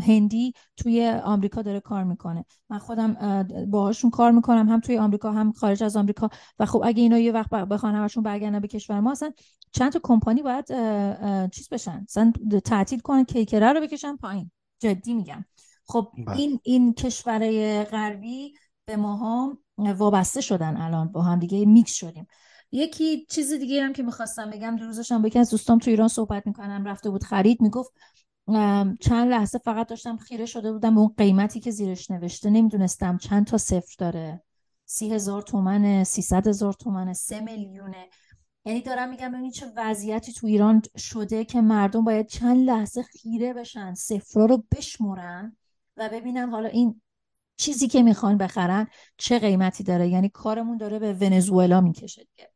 هندی توی آمریکا داره کار می‌کنه. من خودم باهاشون کار می‌کنم هم توی آمریکا هم خارج از آمریکا. و خب اگه اینا یه وقت بخوان همشون برگردن به کشور ما اصلا چند تا کمپانی باید چیز بشن. اصلا تعطیل کنن کیکره رو بکشن پایین. جدی میگم. خب بله. این این کشورهای غربی به ماها وابسته شدن الان با هم دیگه میکس شدیم. یکی چیز دیگه هم که می‌خواستم بگم دو روزشم با از دوستام تو ایران صحبت می‌کنم رفته بود خرید می‌گفت چند لحظه فقط داشتم خیره شده بودم به اون قیمتی که زیرش نوشته نمی‌دونستم چند تا صفر داره. سی هزار تومنه سیصد هزار تومنه سه میلیونه. یعنی دارم میگم ببینید چه وضعیتی تو ایران شده که مردم باید چند لحظه خیره بشن صفرا رو بشمرن و ببینن حالا این چیزی که می‌خوان بخرن چه قیمتی داره؟ یعنی کارمون داره به ونزوئلا می‌کشه دیگه.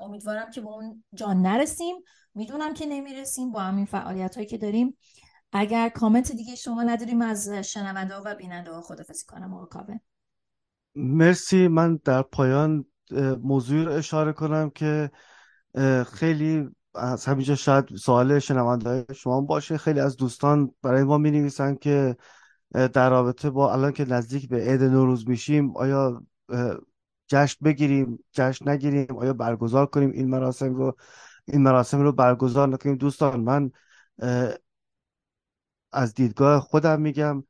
امیدوارم که به اون جان نرسیم. می‌دونم که نمی‌رسیم با همین فعالیت هایی که داریم. اگر کامنت دیگه شما نداریم از شنونده و بیننده ها خدافزی کنم آقا مرسی. من در پایان موضوع رو اشاره کنم که خیلی از همینجا شاید سوال شنونده شما باشه. خیلی از دوستان برای ما می نویسن که در رابطه با الان که نزدیک به عید نوروز میشیم آیا جشن بگیریم جشن نگیریم؟ آیا برگزار کنیم این مراسم رو؟ این مراسم رو برگزار نکنیم؟ دوستان من از دیدگاه خودم میگم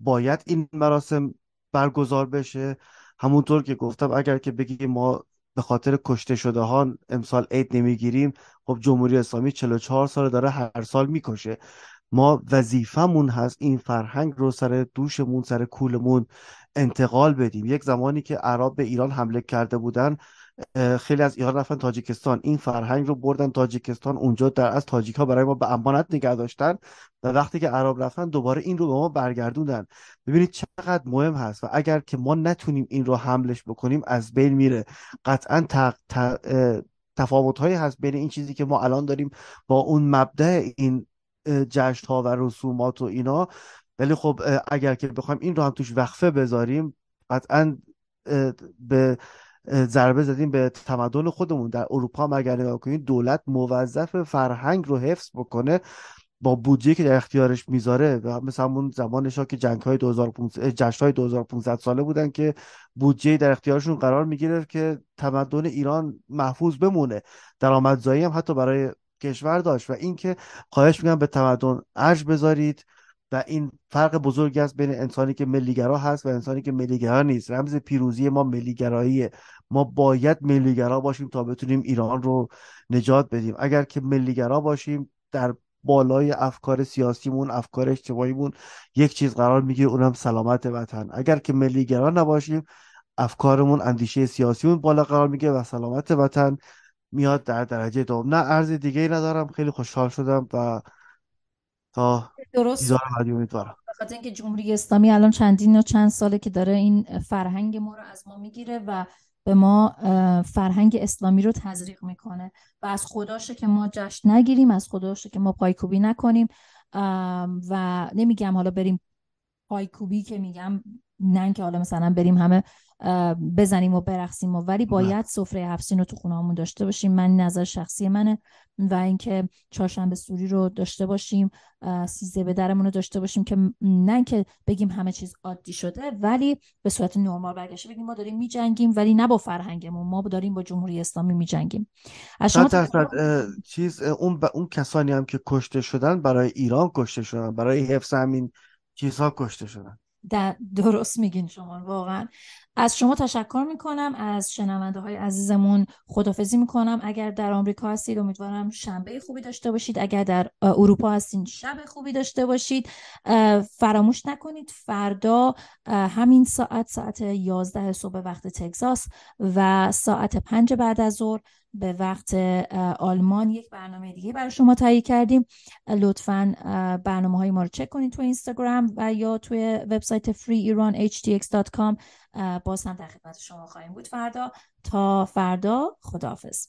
باید این مراسم برگزار بشه. همونطور که گفتم اگر که بگیم ما به خاطر کشته شده ها امسال عید نمی‌گیریم خب جمهوری اسلامی 44 سال داره هر سال می‌کشه. ما وظیفمون هست این فرهنگ رو سر دوشمون سر کولمون انتقال بدیم. یک زمانی که عرب به ایران حمله کرده بودن خیلی از ایران رفتن تاجیکستان. این فرهنگ رو بردن تاجیکستان اونجا در از تاجیک ها برای ما به امانت نگه داشتن و وقتی که عرب رفتن دوباره این رو به ما برگردوندن. ببینید چقدر مهم هست و اگر که ما نتونیم این رو حملش بکنیم از بین میره. قطعا تفاوت هایی هست بین این چیزی که ما الان داریم با اون مبدع این جشن ها و رسومات و اینا. ولی خب اگر که بخوایم این رو هم توش وقفه بذاریم قطعا به ضربه زدیم به تمدن خودمون. در اروپا هم اگر نگاه کنید دولت موظف فرهنگ رو حفظ بکنه با بودجه که در اختیارش می‌ذاره. و مثل همون زمانش که جنگ های 2015 جشن های 2500 ساله بودن که بودجه در اختیارشون قرار می‌گیره که تمدن ایران محفوظ بمونه. درآمدزایی هم حتی برای کشور داشت و اینکه خواهش میگم به تمدن ارج بذارید و این فرق بزرگی است بین انسانی که ملیگرا هست و انسانی که ملیگرا نیست. رمز پیروزی ما ملیگراییه. ما باید ملیگرا باشیم تا بتونیم ایران رو نجات بدیم. اگر که ملیگرا باشیم در بالای افکار سیاسیمون افکار اجتماعیمون یک چیز قرار می‌گیره اونم سلامت وطن. اگر که ملیگرا نباشیم افکارمون اندیشه سیاسیمون بالا قرار می‌گیره و سلامت وطن میاد در درجه دوم. نه ارز دیگه ای ندارم. خیلی خوشحال شدم و تا درست. امیدوارم. بخاطر اینکه جمهوری اسلامی الان چندین و چند ساله که داره این فرهنگ ما رو از ما می‌گیره و به ما فرهنگ اسلامی رو تزریق می‌کنه. و از خداشه که ما جشن نگیریم از خداشه که ما پایکوبی نکنیم. و نمیگم حالا بریم پایکوبی که میگم نه که حالا مثلا بریم همه بزنیم و برقصیم و. ولی باید سفره هفسین رو تو خونه داشته باشیم. من نظر شخصی منه. و اینکه چهارشنبه سوری رو داشته باشیم سیزه به درمون رو داشته باشیم که نه که بگیم همه چیز عادی شده ولی به صورت نرمال برگشته بگیم ما داریم میجنگیم ولی نه با فرهنگمون. ما داریم با جمهوری اسلامی میجنگیم. از شما چیز اون اون کسانی هم که کشته شدن برای ایران کشته شدن برای حفظ همین چیزها کشته شدن. درست میگین شما واقعا. از شما تشکر می‌کنم از شنونده های عزیزمون خدافزی می‌کنم. اگر در آمریکا هستید امیدوارم شنبه خوبی داشته باشید. اگر در اروپا هستید شب خوبی داشته باشید. فراموش نکنید فردا همین ساعت ساعت 11 صبح وقت تگزاس و ساعت 5 بعد از ظهر به وقت آلمان یک برنامه دیگه برای شما تهیه کردیم. لطفا برنامه های ما رو چک کنید تو اینستاگرام و یا توی وبسایت freeiranhtx.com باز هم در خدمت شما خواهیم بود فردا. تا فردا خداحافظ.